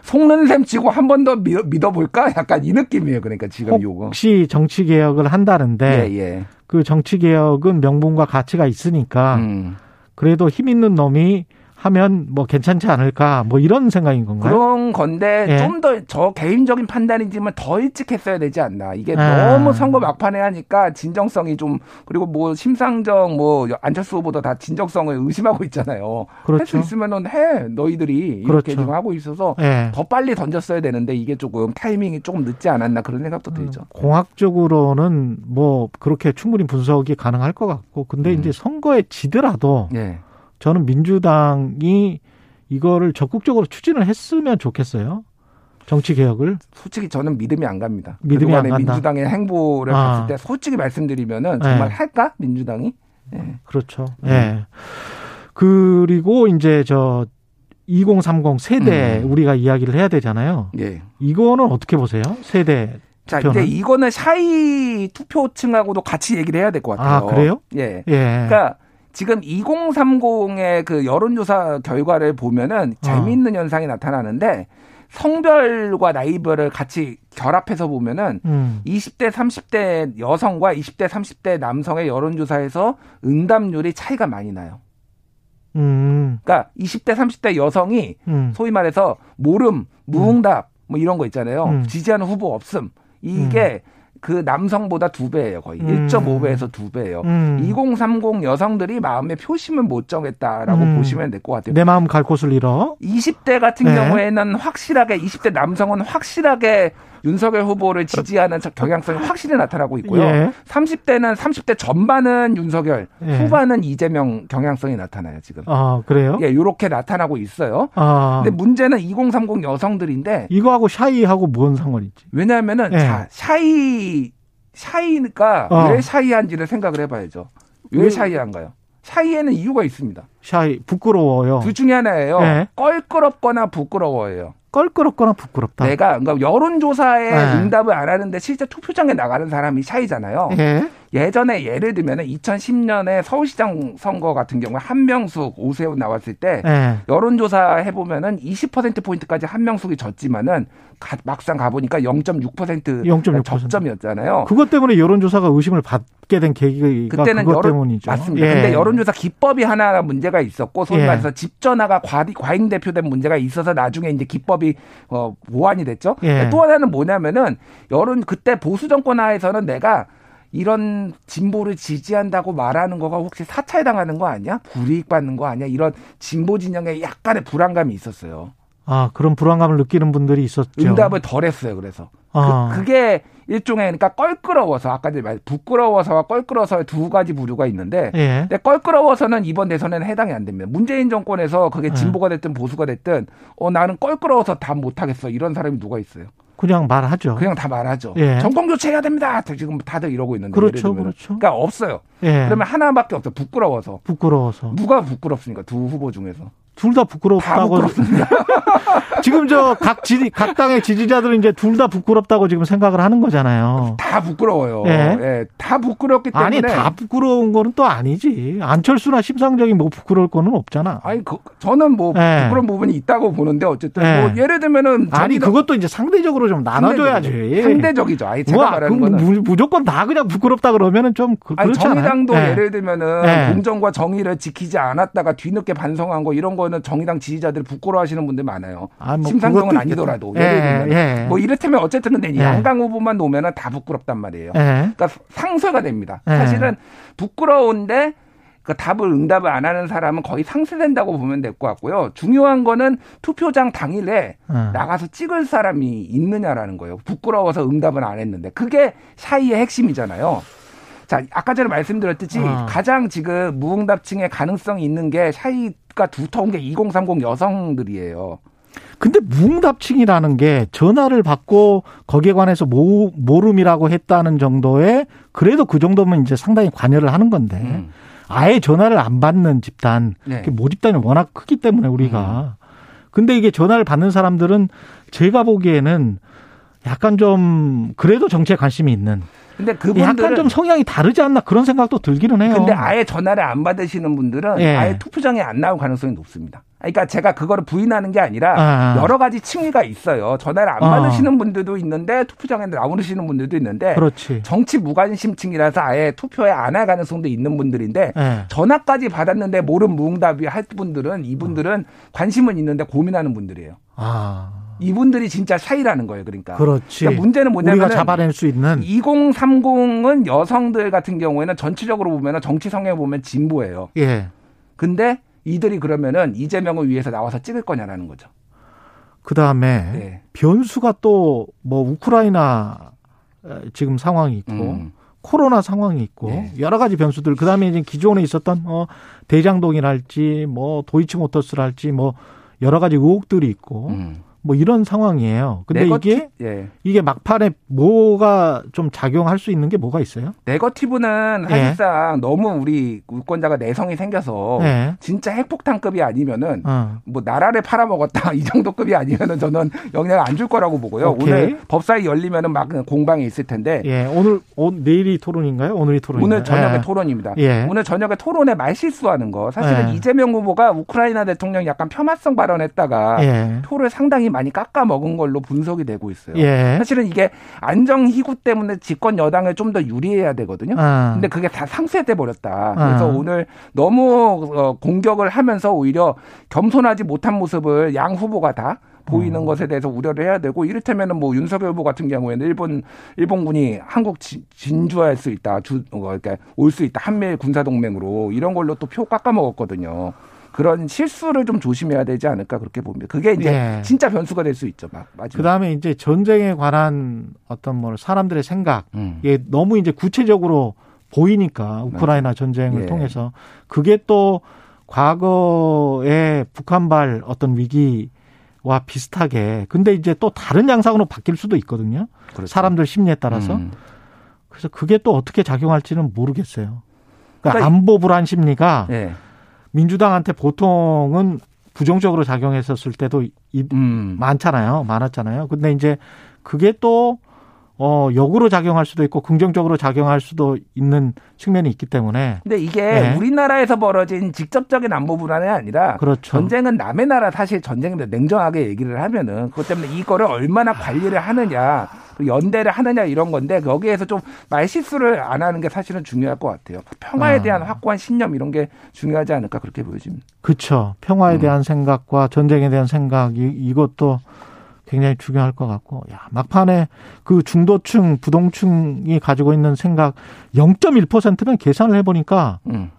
속는 셈 치고 한 번 더 믿어볼까? 약간 이 느낌이에요. 그러니까 지금 요거. 혹시 정치 개혁을 한다는데 예, 예. 그 정치 개혁은 명분과 가치가 있으니까 음. 그래도 힘 있는 놈이 하면 뭐 괜찮지 않을까 뭐 이런 생각인 건가요? 그런 건데 예. 좀더 저 개인적인 판단이지만 더 일찍 했어야 되지 않나. 이게 아. 너무 선거 막판에 하니까 진정성이 좀 그리고 뭐 심상정 뭐 안철수 후보도 다 진정성을 의심하고 있잖아요. 할수 그렇죠. 있으면은 해 너희들이 이렇게 그렇죠. 지금 하고 있어서 예. 더 빨리 던졌어야 되는데 이게 조금 타이밍이 조금 늦지 않았나 그런 생각도 들죠. 공학적으로는 뭐 그렇게 충분히 분석이 가능할 것 같고 근데 음. 이제 선거에 지더라도 예. 저는 민주당이 이거를 적극적으로 추진을 했으면 좋겠어요. 정치 개혁을. 솔직히 저는 믿음이 안 갑니다. 믿음이 안 간다. 민주당의 행보를 아. 봤을 때 솔직히 말씀드리면은 정말 네. 할까 민주당이? 예. 그렇죠. 예. 그리고 이제 저 2030 세대 음. 우리가 이야기를 해야 되잖아요. 예. 이거는 어떻게 보세요? 세대 자, 투표는? 이제 이거는 샤이 투표층하고도 같이 얘기를 해야 될 것 같아요. 아, 그래요? 예. 예. 그러니까 지금 2030의 그 여론조사 결과를 보면은 어. 재미있는 현상이 나타나는데 성별과 나이별을 같이 결합해서 보면은 음. 20대, 30대 여성과 20대, 30대 남성의 여론조사에서 응답률이 차이가 많이 나요. 음. 그러니까 20대, 30대 여성이 음. 소위 말해서 모름, 무응답 뭐 이런 거 있잖아요. 음. 지지하는 후보 없음. 이게 그 남성보다 두 배예요, 거의. 음. 1.5배에서 두 배예요. 음. 2030 여성들이 마음의 표심을 못 정했다라고 음. 보시면 될 것 같아요. 내 마음 갈 곳을 잃어. 20대 같은 네. 경우에는 확실하게 20대 남성은 확실하게 윤석열 후보를 지지하는 저 경향성이 확실히 나타나고 있고요. 예. 30대는 30대 전반은 윤석열, 예. 후반은 이재명 경향성이 나타나요, 지금. 아, 그래요? 예, 요렇게 나타나고 있어요. 아. 근데 문제는 2030 여성들인데 이거하고 샤이하고 뭔 상관이 있지? 왜냐하면은 예. 자 샤이 샤이니까 어. 왜 샤이한지를 생각을 해봐야죠. 왜 왜- 샤이한가요? 샤이에는 이유가 있습니다. 샤이 부끄러워요. 둘 중에 하나예요. 예. 껄끄럽거나 부끄러워예요. 껄끄럽거나 부끄럽다. 내가 그러니까 여론조사에 네. 응답을 안 하는데 실제 투표장에 나가는 사람이 샤이잖아요. 예. 예전에 예를 들면 2010년에 서울시장 선거 같은 경우에 한명숙, 오세훈 나왔을 때 예. 여론조사 해보면은 20%포인트까지 한명숙이 졌지만은 가- 막상 가보니까 0.6% 0.6%. 접점이었잖아요. 그것 때문에 여론조사가 의심을 받게 된 계기가 그때는 그것 여론 때문이죠. 맞습니다. 예. 근데 여론조사 기법이 하나 문제가 있었고 소위 예. 말해서 집 전화가 과잉, 과잉 대표된 문제가 있어서 나중에 이제 기법이 어, 보완이 됐죠. 예. 또 하나는 뭐냐면은 여론 그때 보수 정권 하에서는 내가 이런 진보를 지지한다고 말하는 거가 혹시 사찰 당하는 거 아니야? 불이익 받는 거 아니야? 이런 진보 진영에 약간의 불안감이 있었어요. 아, 그런 불안감을 느끼는 분들이 있었죠. 응답을 덜 했어요. 그래서 아. 그, 게 일종의 그러니까 껄끄러워서 아까 말 부끄러워서와 껄끄러워서의 두 가지 부류가 있는데 예. 근데 껄끄러워서는 이번 대선에는 해당이 안 됩니다. 문재인 정권에서 그게 네. 진보가 됐든 보수가 됐든 어 나는 껄끄러워서 다 못하겠어 이런 사람이 누가 있어요? 그냥 말하죠. 그냥 다 말하죠. 예. 정권 교체해야 됩니다. 지금 다들 이러고 있는데 그렇죠. 그렇죠. 그러니까 없어요. 예. 그러면 하나밖에 없어. 부끄러워서. 부끄러워서. 누가 부끄럽습니까? 두 후보 중에서. 둘 다 부끄럽다고. 지금 저각 지, 각 당의 지지자들은 이제 둘 다 부끄럽다고 지금 생각을 하는 거잖아요. 다 부끄러워요. 예. 예. 다 부끄럽기 때문에. 아니, 다 부끄러운 거는 또 아니지. 안철수나 심상정이 뭐 부끄러울 거는 없잖아. 아니, 그, 저는 뭐 예. 부끄러운 부분이 있다고 보는데 어쨌든 예. 뭐 예를 들면은 아니, 그것도 이제 상대적으로 좀 나눠줘야지. 상대적이죠. 아니, 제가 뭐, 말하는 그 거는 무- 무조건 다 그냥 부끄럽다 그러면은 좀 그, 아니, 그렇지 않아요? 정의당도 예. 예를 들면은 예. 공정과 정의를 지키지 않았다가 뒤늦게 반성한 거 이런 거는 정의당 지지자들이 부끄러워하시는 분들 많아요. 아, 뭐 심상정은 아니더라도 있겠다. 예를 예, 들면 예. 뭐 이를테면 어쨌든 근데 예. 양강 후보만 놓으면은 다 부끄럽단 말이에요. 예. 그러니까 상쇄가 됩니다. 예. 사실은 부끄러운데 그 답을 응답을 안 하는 사람은 거의 상쇄된다고 보면 될 것 같고요. 중요한 거는 투표장 당일에 예. 나가서 찍을 사람이 있느냐라는 거예요. 부끄러워서 응답은 안 했는데 그게 샤이의 핵심이잖아요. 자, 아까 전에 말씀드렸듯이 아. 가장 지금 무응답층의 가능성이 있는 게 샤이가 두터운 게 2030 여성들이에요. 근데 무응답층이라는 게 전화를 받고 거기에 관해서 모, 모름이라고 했다는 정도의 그래도 그 정도면 이제 상당히 관여를 하는 건데 음. 아예 전화를 안 받는 집단 네. 그 모집단이 워낙 크기 때문에 우리가 근데 이게 전화를 받는 사람들은 제가 보기에는 약간 좀 그래도 정치에 관심이 있는 근데 그분들은 약간 좀 성향이 다르지 않나 그런 생각도 들기는 해요. 근데 아예 전화를 안 받으시는 분들은 예. 아예 투표장에 안 나올 가능성이 높습니다. 그러니까 제가 그거를 부인하는 게 아니라 아. 여러 가지 층위가 있어요. 전화를 안 아. 받으시는 분들도 있는데 투표장에 나오시는 분들도 있는데 그렇지. 정치 무관심층이라서 아예 투표에 안 할 가능성도 있는 분들인데 예. 전화까지 받았는데 모른 무응답이 할 분들은 이분들은 관심은 있는데 고민하는 분들이에요. 아. 이분들이 진짜 샤이라는 거예요. 그러니까. 그렇지. 그러니까 문제는 뭐냐면 우리가 잡아낼 수 있는 2030은 여성들 같은 경우에는 전체적으로 보면 정치 성향 보면 진보예요. 예. 근데 이들이 그러면은 이재명을 위해서 나와서 찍을 거냐라는 거죠. 그 다음에 네. 변수가 또 뭐 우크라이나 에, 지금 상황이 있고 음. 코로나 상황이 있고 네. 여러 가지 변수들 그 다음에 이제 기존에 있었던 뭐 대장동이랄지 뭐 도이치모터스랄지 뭐 여러 가지 의혹들이 있고 음. 뭐 이런 상황이에요. 근데 네거티- 이게 예. 이게 막판에 뭐가 좀 작용할 수 있는 게 뭐가 있어요? 네거티브는 예. 사실상 너무 우리 유권자가 내성이 생겨서 예. 진짜 핵폭탄급이 아니면은 어. 뭐 나라를 팔아먹었다 이 정도급이 아니면은 저는 영향 안줄 거라고 보고요. 오케이. 오늘 법사위 열리면은 막 공방이 있을 텐데 예. 오늘 오, 내일이 토론인가요? 오늘이 토론인가요? 오늘 저녁에 예. 토론입니다. 예. 오늘 저녁에 토론에 말 실수하는 거 사실은 예. 이재명 후보가 우크라이나 대통령 약간 폄하성 발언했다가 예. 표를 상당히 많이 깎아 먹은 걸로 분석이 되고 있어요. 예. 사실은 이게 안정 희구 때문에 집권 여당을 좀더 유리해야 되거든요. 아. 근데 그게 다 상쇄돼 버렸다. 그래서 아. 오늘 너무 어, 공격을 하면서 오히려 겸손하지 못한 모습을 양 후보가 다 보이는 어. 것에 대해서 우려를 해야 되고 이를테면은 뭐 윤석열 후보 같은 경우에는 일본 일본군이 한국 진- 진주할 수 있다, 주 어, 그러니까 올 수 있다 한미일 군사 동맹으로 이런 걸로 또 표 깎아 먹었거든요. 그런 실수를 좀 조심해야 되지 않을까 그렇게 봅니다. 그게 이제 예. 진짜 변수가 될 수 있죠. 막 마지막. 그 다음에 이제 전쟁에 관한 어떤 뭐 사람들의 생각, 음. 이게 너무 이제 구체적으로 보이니까 우크라이나 전쟁을 예. 통해서 그게 또 과거의 북한발 어떤 위기와 비슷하게 근데 이제 또 다른 양상으로 바뀔 수도 있거든요. 그렇죠. 사람들 심리에 따라서. 음. 그래서 그게 또 어떻게 작용할지는 모르겠어요. 그러니까 그러니까 안보 불안 심리가 예. 민주당한테 보통은 부정적으로 작용했었을 때도 이- 음. 많잖아요. 많았잖아요. 근데 이제 그게 또, 어, 역으로 작용할 수도 있고 긍정적으로 작용할 수도 있는 측면이 있기 때문에. 근데 이게 네. 우리나라에서 벌어진 직접적인 안보 불안이 아니라 그렇죠. 전쟁은 남의 나라 사실 전쟁인데 냉정하게 얘기를 하면은 그것 때문에 이거를 얼마나 관리를 하느냐 그 연대를 하느냐 이런 건데 거기에서 좀 말실수를 안 하는 게 사실은 중요할 것 같아요. 평화에 아. 대한 확고한 신념 이런 게 중요하지 않을까 그렇게 보여집니다. 그쵸. 평화에 음. 대한 생각과 전쟁에 대한 생각, 이, 이것도 굉장히 중요할 것 같고, 야, 막판에 그 중도층, 부동층이 가지고 있는 생각 0.1%면 계산을 해보니까 음.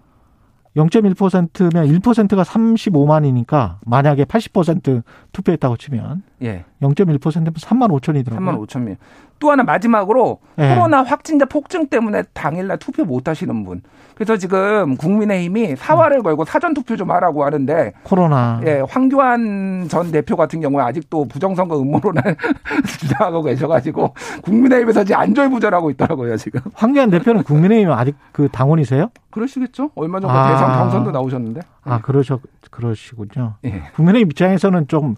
0.1%면 1%가 35만이니까 만약에 80% 투표했다고 치면 예. 0.1%면 3만 5천이더라고요. 3만 5천 명. 또 하나 마지막으로 예. 코로나 확진자 폭증 때문에 당일날 투표 못 하시는 분. 그래서 지금 국민의힘이 사활을 걸고 사전 투표 좀 하라고 하는데 코로나. 예, 황교안 전 대표 같은 경우에 아직도 부정선거 음모론을 주장하고 계셔가지고 국민의힘에서 이제 안절부절하고 있더라고요 지금. 황교안 대표는 국민의힘 아직 그 당원이세요? 그러시겠죠? 얼마 전에 아. 대선 경선도 나오셨는데. 아, 그러셔, 그러시군요. 예. 국민의힘 입장에서는 좀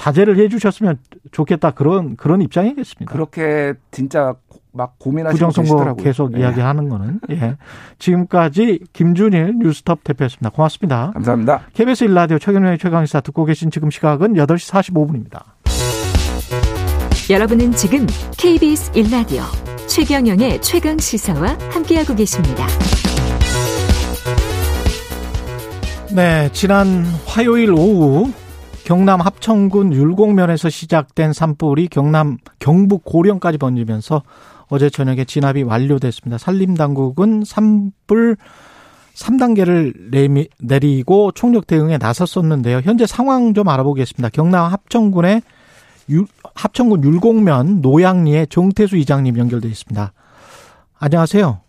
자제를 해 주셨으면 좋겠다. 그런, 그런 입장이겠습니다. 그렇게 진짜 막 고민하시고 부정선거 계시더라고요. 계속 예. 이야기하는 거는. 예. 지금까지 김준일 뉴스톱 대표였습니다. 고맙습니다. 감사합니다. KBS 일라디오 최경영의 최강시사 듣고 계신 지금 시각은 8시 45분입니다. 여러분은 지금 KBS 1라디오 최경영의 최강 시사와 함께하고 계십니다. 네, 지난 화요일 오후 경남 합천군 율곡면에서 시작된 산불이 경남 경북 고령까지 번지면서 어제 저녁에 진압이 완료됐습니다. 산림당국은 산불 3단계를 내리고 총력 대응에 나섰었는데요. 현재 상황 좀 알아보겠습니다. 경남 합천군의 유, 합천군 율곡면 노양리의 정태수 이장님 연결돼 있습니다. 안녕하세요.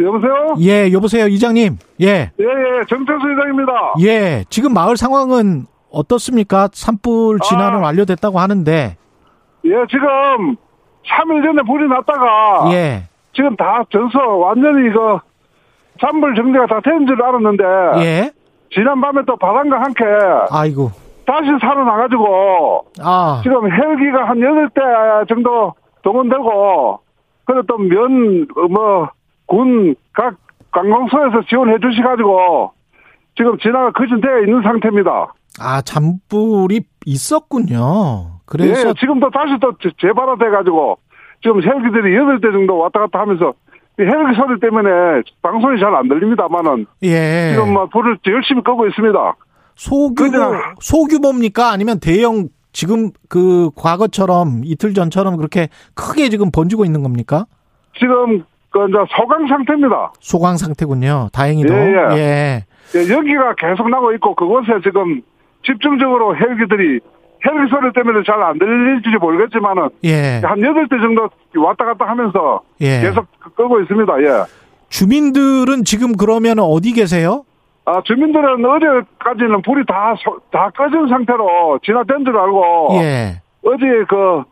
여보세요? 예, 여보세요, 이장님. 예. 예, 예, 정태수 이장입니다. 예, 지금 마을 상황은 어떻습니까? 산불 진화는 아. 완료됐다고 하는데. 예, 지금 3일 전에 불이 났다가 예, 지금 다 전서 완전히 이거 산불 정리가 다 된 줄 알았는데 예. 지난 밤에 또 바람과 함께 아이고. 다시 살아나가지고 아, 지금 헬기가 한 8대 정도 동원되고 그리고 또 면, 뭐, 군, 각 관공서에서 지원해 주셔가지고 지금 진화가 거진되어 있는 상태입니다. 아, 잔불이 있었군요. 그래서 예, 지금도 다시 또 재- 재발화돼 가지고 지금 헬기들이 8대 정도 왔다 갔다 하면서 이 헬기 소리 때문에 방송이 잘 안 들립니다만은 예. 지금 뭐 불을 열심히 끄고 있습니다. 소규모 소규모입니까? 아니면 대형 지금 그 과거처럼 이틀 전처럼 그렇게 크게 지금 번지고 있는 겁니까? 지금 그 이제 소강 상태입니다. 소강 상태군요. 다행히도. 예, 예. 예. 예, 연기가 계속 나고 있고 그곳에 지금 집중적으로 헬기들이 헬기 소리 때문에 잘 안 들릴지 모르겠지만은 예. 한 8대 정도 왔다 갔다 하면서 예. 계속 끄고 있습니다. 예. 주민들은 지금 그러면 어디 계세요? 아, 주민들은 어제까지는 불이 다, 소- 다 꺼진 상태로 진화된 줄 알고 예. 어제 그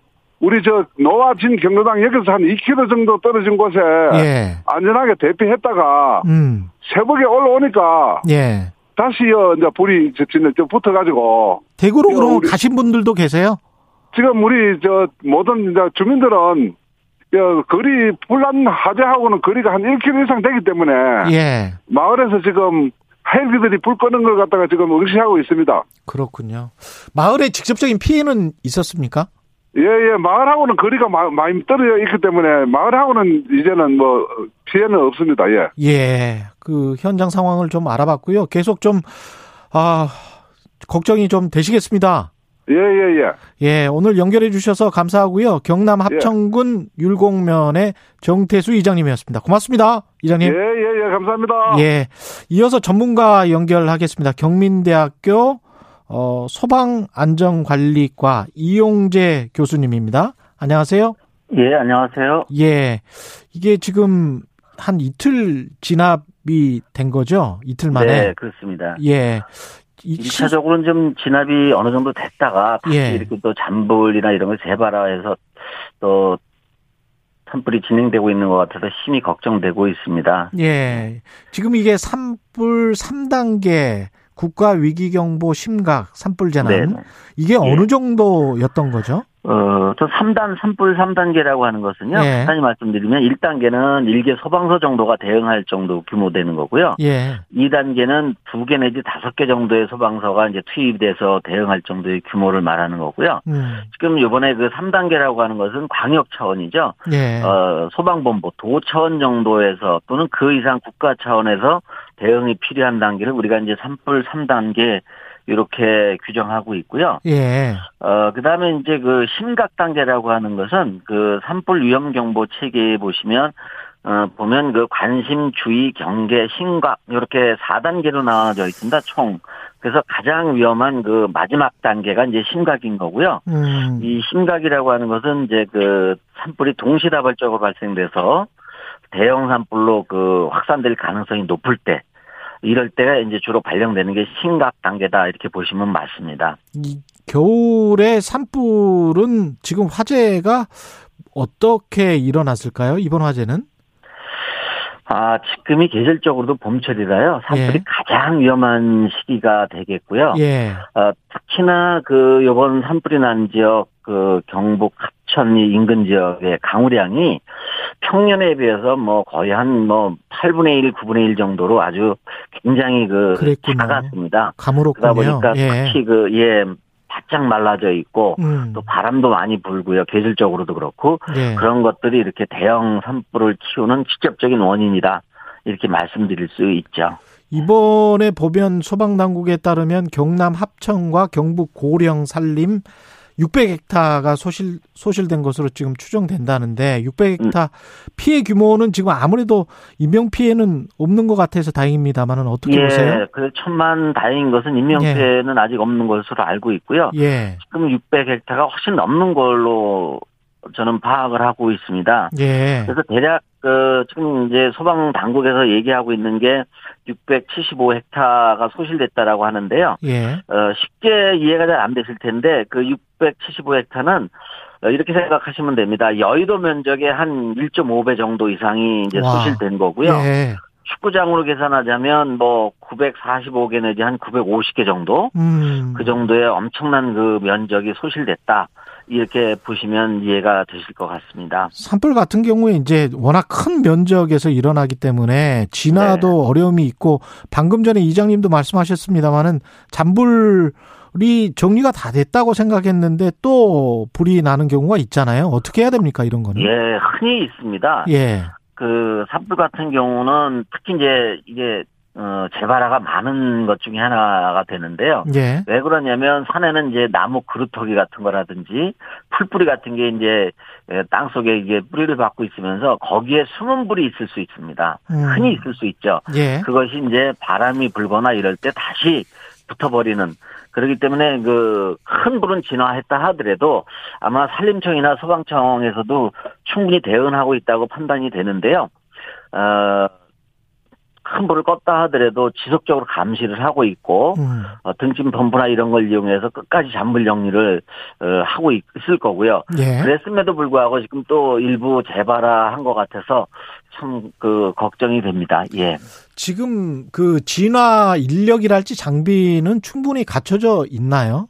우리 저 노아진 경로당 여기서 한 2km 정도 떨어진 곳에 예. 안전하게 대피했다가 음. 새벽에 올라오니까 예. 다시요 이제 불이 저 붙어가지고 대구로 야, 그럼 우리- 가신 분들도 계세요? 지금 우리 저 모든 이제 주민들은 야, 거리 불난 하재하고는 거리가 한 1km 이상 되기 때문에 예. 마을에서 지금 헬기들이 불 끄는 걸 갖다가 지금 응시하고 있습니다. 그렇군요. 마을에 직접적인 피해는 있었습니까? 예, 예, 마을하고는 거리가 마- 많이 떨어져 있기 때문에 마을하고는 이제는 뭐 피해는 없습니다. 예. 예. 그 현장 상황을 좀 알아봤고요. 계속 좀, 아, 걱정이 좀 되시겠습니다. 예, 예, 예. 예, 오늘 연결해 주셔서 감사하고요. 경남 합천군 율곡면의 정태수 이장님이었습니다. 고맙습니다. 예, 이장님. 예, 예, 감사합니다. 예. 이어서 전문가 연결하겠습니다. 경민대학교 어, 소방안전관리과 이용재 교수님입니다. 안녕하세요. 예, 안녕하세요. 예. 이게 지금 한 이틀 진압이 된 거죠? 이틀 만에. 네, 그렇습니다. 예. 이 시- 1차적으로는 좀 진압이 어느 정도 됐다가 다시 예. 이렇게 또 잔불이나 이런 걸 재발화해서 또 산불이 진행되고 있는 것 같아서 심히 걱정되고 있습니다. 예. 지금 이게 산불 3단계 국가 위기 경보 심각 산불 재난 네. 이게 어느 정도였던 거죠? 어, 저 3단, 산불 3단계라고 하는 것은요. 예. 간단히 말씀드리면 1단계는 일개 소방서 정도가 대응할 정도 규모 되는 거고요. 예. 2단계는 두개 내지 다섯 개 정도의 소방서가 이제 투입돼서 대응할 정도의 규모를 말하는 거고요. 음. 지금 이번에 그 3단계라고 하는 것은 광역 차원이죠. 예. 어, 소방본부 도 차원 정도에서 또는 그 이상 국가 차원에서 대응이 필요한 단계를 우리가 이제 산불 3단계 이렇게 규정하고 있고요. 예. 어, 그 다음에 이제 그 심각 단계라고 하는 것은 그 산불 위험 경보 체계에 보시면 어, 보면 그 관심, 주의, 경계, 심각 이렇게 4단계로 나눠져 있습니다. 총. 그래서 가장 위험한 그 마지막 단계가 이제 심각인 거고요. 음. 이 심각이라고 하는 것은 이제 그 산불이 동시다발적으로 발생돼서 대형 산불로 그 확산될 가능성이 높을 때 이럴 때가 이제 주로 발령되는 게 심각 단계다 이렇게 보시면 맞습니다. 이 겨울에 산불은 지금 화재가 어떻게 일어났을까요? 이번 화재는? 아, 지금이 계절적으로도 봄철이라요. 산불이 예. 가장 위험한 시기가 되겠고요. 예. 어, 특히나 그 요번 산불이 난 지역 그 경북 합천이 인근 지역의 강우량이 평년에 비해서 뭐 거의 한 뭐 8분의 1, 9분의 1 정도로 아주 굉장히 그. 작았습니다. 그러다 가물었군요. 보니까 예. 특히 그 예 바짝 말라져 있고 음. 또 바람도 많이 불고요. 계절적으로도 그렇고 예. 그런 것들이 이렇게 대형 산불을 키우는 직접적인 원인이다. 이렇게 말씀드릴 수 있죠. 이번에 보면 소방당국에 따르면 경남 합천과 경북 고령 산림 600헥타가 소실 소실된 것으로 지금 추정된다는데 600헥타 피해 규모는 지금 아무래도 인명 피해는 없는 것 같아서 다행입니다만은 어떻게 예, 보세요? 그 천만 다행인 것은 인명 피해는 아직 없는 것으로 알고 있고요. 예. 지금 600헥타가 훨씬 넘는 걸로 저는 파악을 하고 있습니다. 예. 그래서 대략 그 지금 이제 소방 당국에서 얘기하고 있는 게 675헥타가 소실됐다라고 하는데요. 예. 어, 쉽게 이해가 잘 안 되실 텐데 그 675헥타는 어, 이렇게 생각하시면 됩니다. 여의도 면적의 한 1.5배 정도 이상이 이제 와. 소실된 거고요. 예. 축구장으로 계산하자면 뭐 945개 내지 한 950개 정도 음. 그 정도의 엄청난 그 면적이 소실됐다. 이렇게 보시면 이해가 되실 것 같습니다. 산불 같은 경우에 이제 워낙 큰 면적에서 일어나기 때문에 진화도 네. 어려움이 있고 방금 전에 이장님도 말씀하셨습니다마는 잔불이 정리가 다 됐다고 생각했는데 또 불이 나는 경우가 있잖아요. 어떻게 해야 됩니까 이런 거는? 예, 흔히 있습니다. 예. 그 산불 같은 경우는 특히 이제 이게 어 재발화가 많은 것 중에 하나가 되는데요. 예. 왜 그러냐면 산에는 이제 나무 그루터기 같은 거라든지 풀뿌리 같은 게 이제 예, 땅 속에 이게 뿌리를 받고 있으면서 거기에 숨은 불이 있을 수 있습니다. 음. 흔히 있을 수 있죠. 예. 그것이 이제 바람이 불거나 이럴 때 다시 붙어버리는 그렇기 때문에 그 큰 불은 진화했다 하더라도 아마 산림청이나 소방청에서도 충분히 대응하고 있다고 판단이 되는데요. 어, 큰 불을 껐다 하더라도 지속적으로 감시를 하고 있고 음. 어, 등짐 펌프나 이런 걸 이용해서 끝까지 잔불 정리를 어, 하고 있- 있을 거고요. 예. 그랬음에도 불구하고 지금 또 일부 재발화한 것 같아서 참 그 걱정이 됩니다. 예. 지금 그 진화 인력이랄지 장비는 충분히 갖춰져 있나요?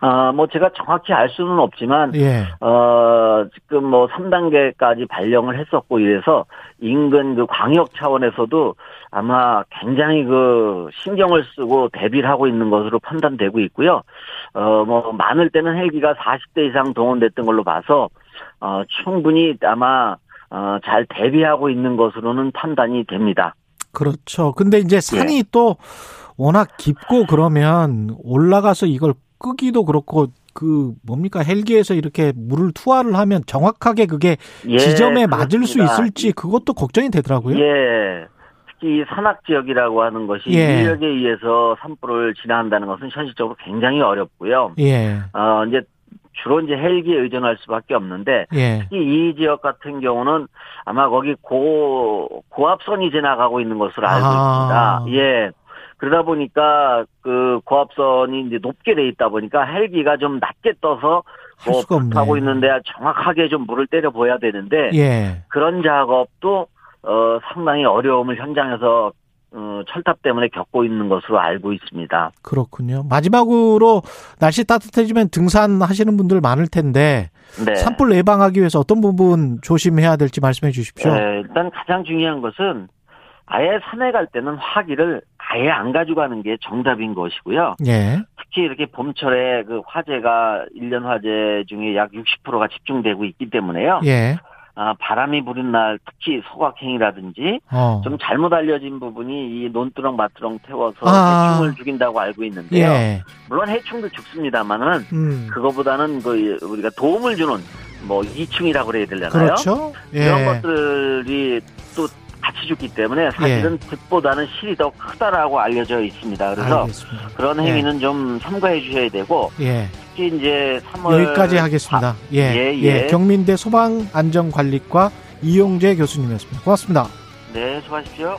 아, 뭐 제가 정확히 알 수는 없지만 예. 어, 지금 뭐 3단계까지 발령을 했었고 이래서 인근 그 광역 차원에서도 아마 굉장히 그 신경을 쓰고 대비를 하고 있는 것으로 판단되고 있고요. 어, 뭐 많을 때는 헬기가 40대 이상 동원됐던 걸로 봐서 어, 충분히 아마 어, 잘 대비하고 있는 것으로는 판단이 됩니다. 그렇죠. 근데 이제 산이 예. 또 워낙 깊고 그러면 올라가서 이걸 끄기도 그렇고 그 뭡니까 헬기에서 이렇게 물을 투하를 하면 정확하게 그게 예, 지점에 맞을 수 그렇습니다. 있을지 그것도 걱정이 되더라고요. 예. 특히 이 산악 지역이라고 하는 것이 예. 인력에 의해서 산불을 진화한다는 것은 현실적으로 굉장히 어렵고요. 예. 어, 이제 주로 이제 헬기에 의존할 수밖에 없는데 예. 특히 이 지역 같은 경우는 아마 거기 고 고압선이 지나가고 있는 것으로 알고 아. 있습니다. 예. 그러다 보니까 그 고압선이 이제 높게 돼 있다 보니까 헬기가 좀 낮게 떠서 할 뭐. 하고 있는데 정확하게 좀 물을 때려 보야 되는데 예. 그런 작업도 어 상당히 어려움을 현장에서 어, 철탑 때문에 겪고 있는 것으로 알고 있습니다. 그렇군요. 마지막으로 날씨 따뜻해지면 등산하시는 분들 많을 텐데 네. 산불 예방하기 위해서 어떤 부분 조심해야 될지 말씀해 주십시오. 네, 일단 가장 중요한 것은 아예 산에 갈 때는 화기를 아예 안 가져가는 게 정답인 것이고요. 예. 특히 이렇게 봄철에 그 화재가 일년 화재 중에 약 60%가 집중되고 있기 때문에요. 예. 아, 바람이 부는 날 특히 소각행위라든지 어. 좀 잘못 알려진 부분이 이 논두렁 마두렁 태워서 아. 해충을 죽인다고 알고 있는데요. 예. 물론 해충도 죽습니다만은 음. 그거보다는 그 우리가 도움을 주는 뭐 이충이라고 그래야 되려나요? 그렇죠. 예. 이런 것들이 또 같이 죽기 때문에 사실은 예. 득보다는 실이 더 크다라고 알려져 있습니다. 그래서 알겠습니다. 그런 행위는 좀 삼가해 주셔야 되고 예. 특히 이제 3월 여기까지 하겠습니다. 예. 예, 예. 예. 경민대 소방안전관리과 이용재 교수님이었습니다. 고맙습니다. 네, 수고하십시오.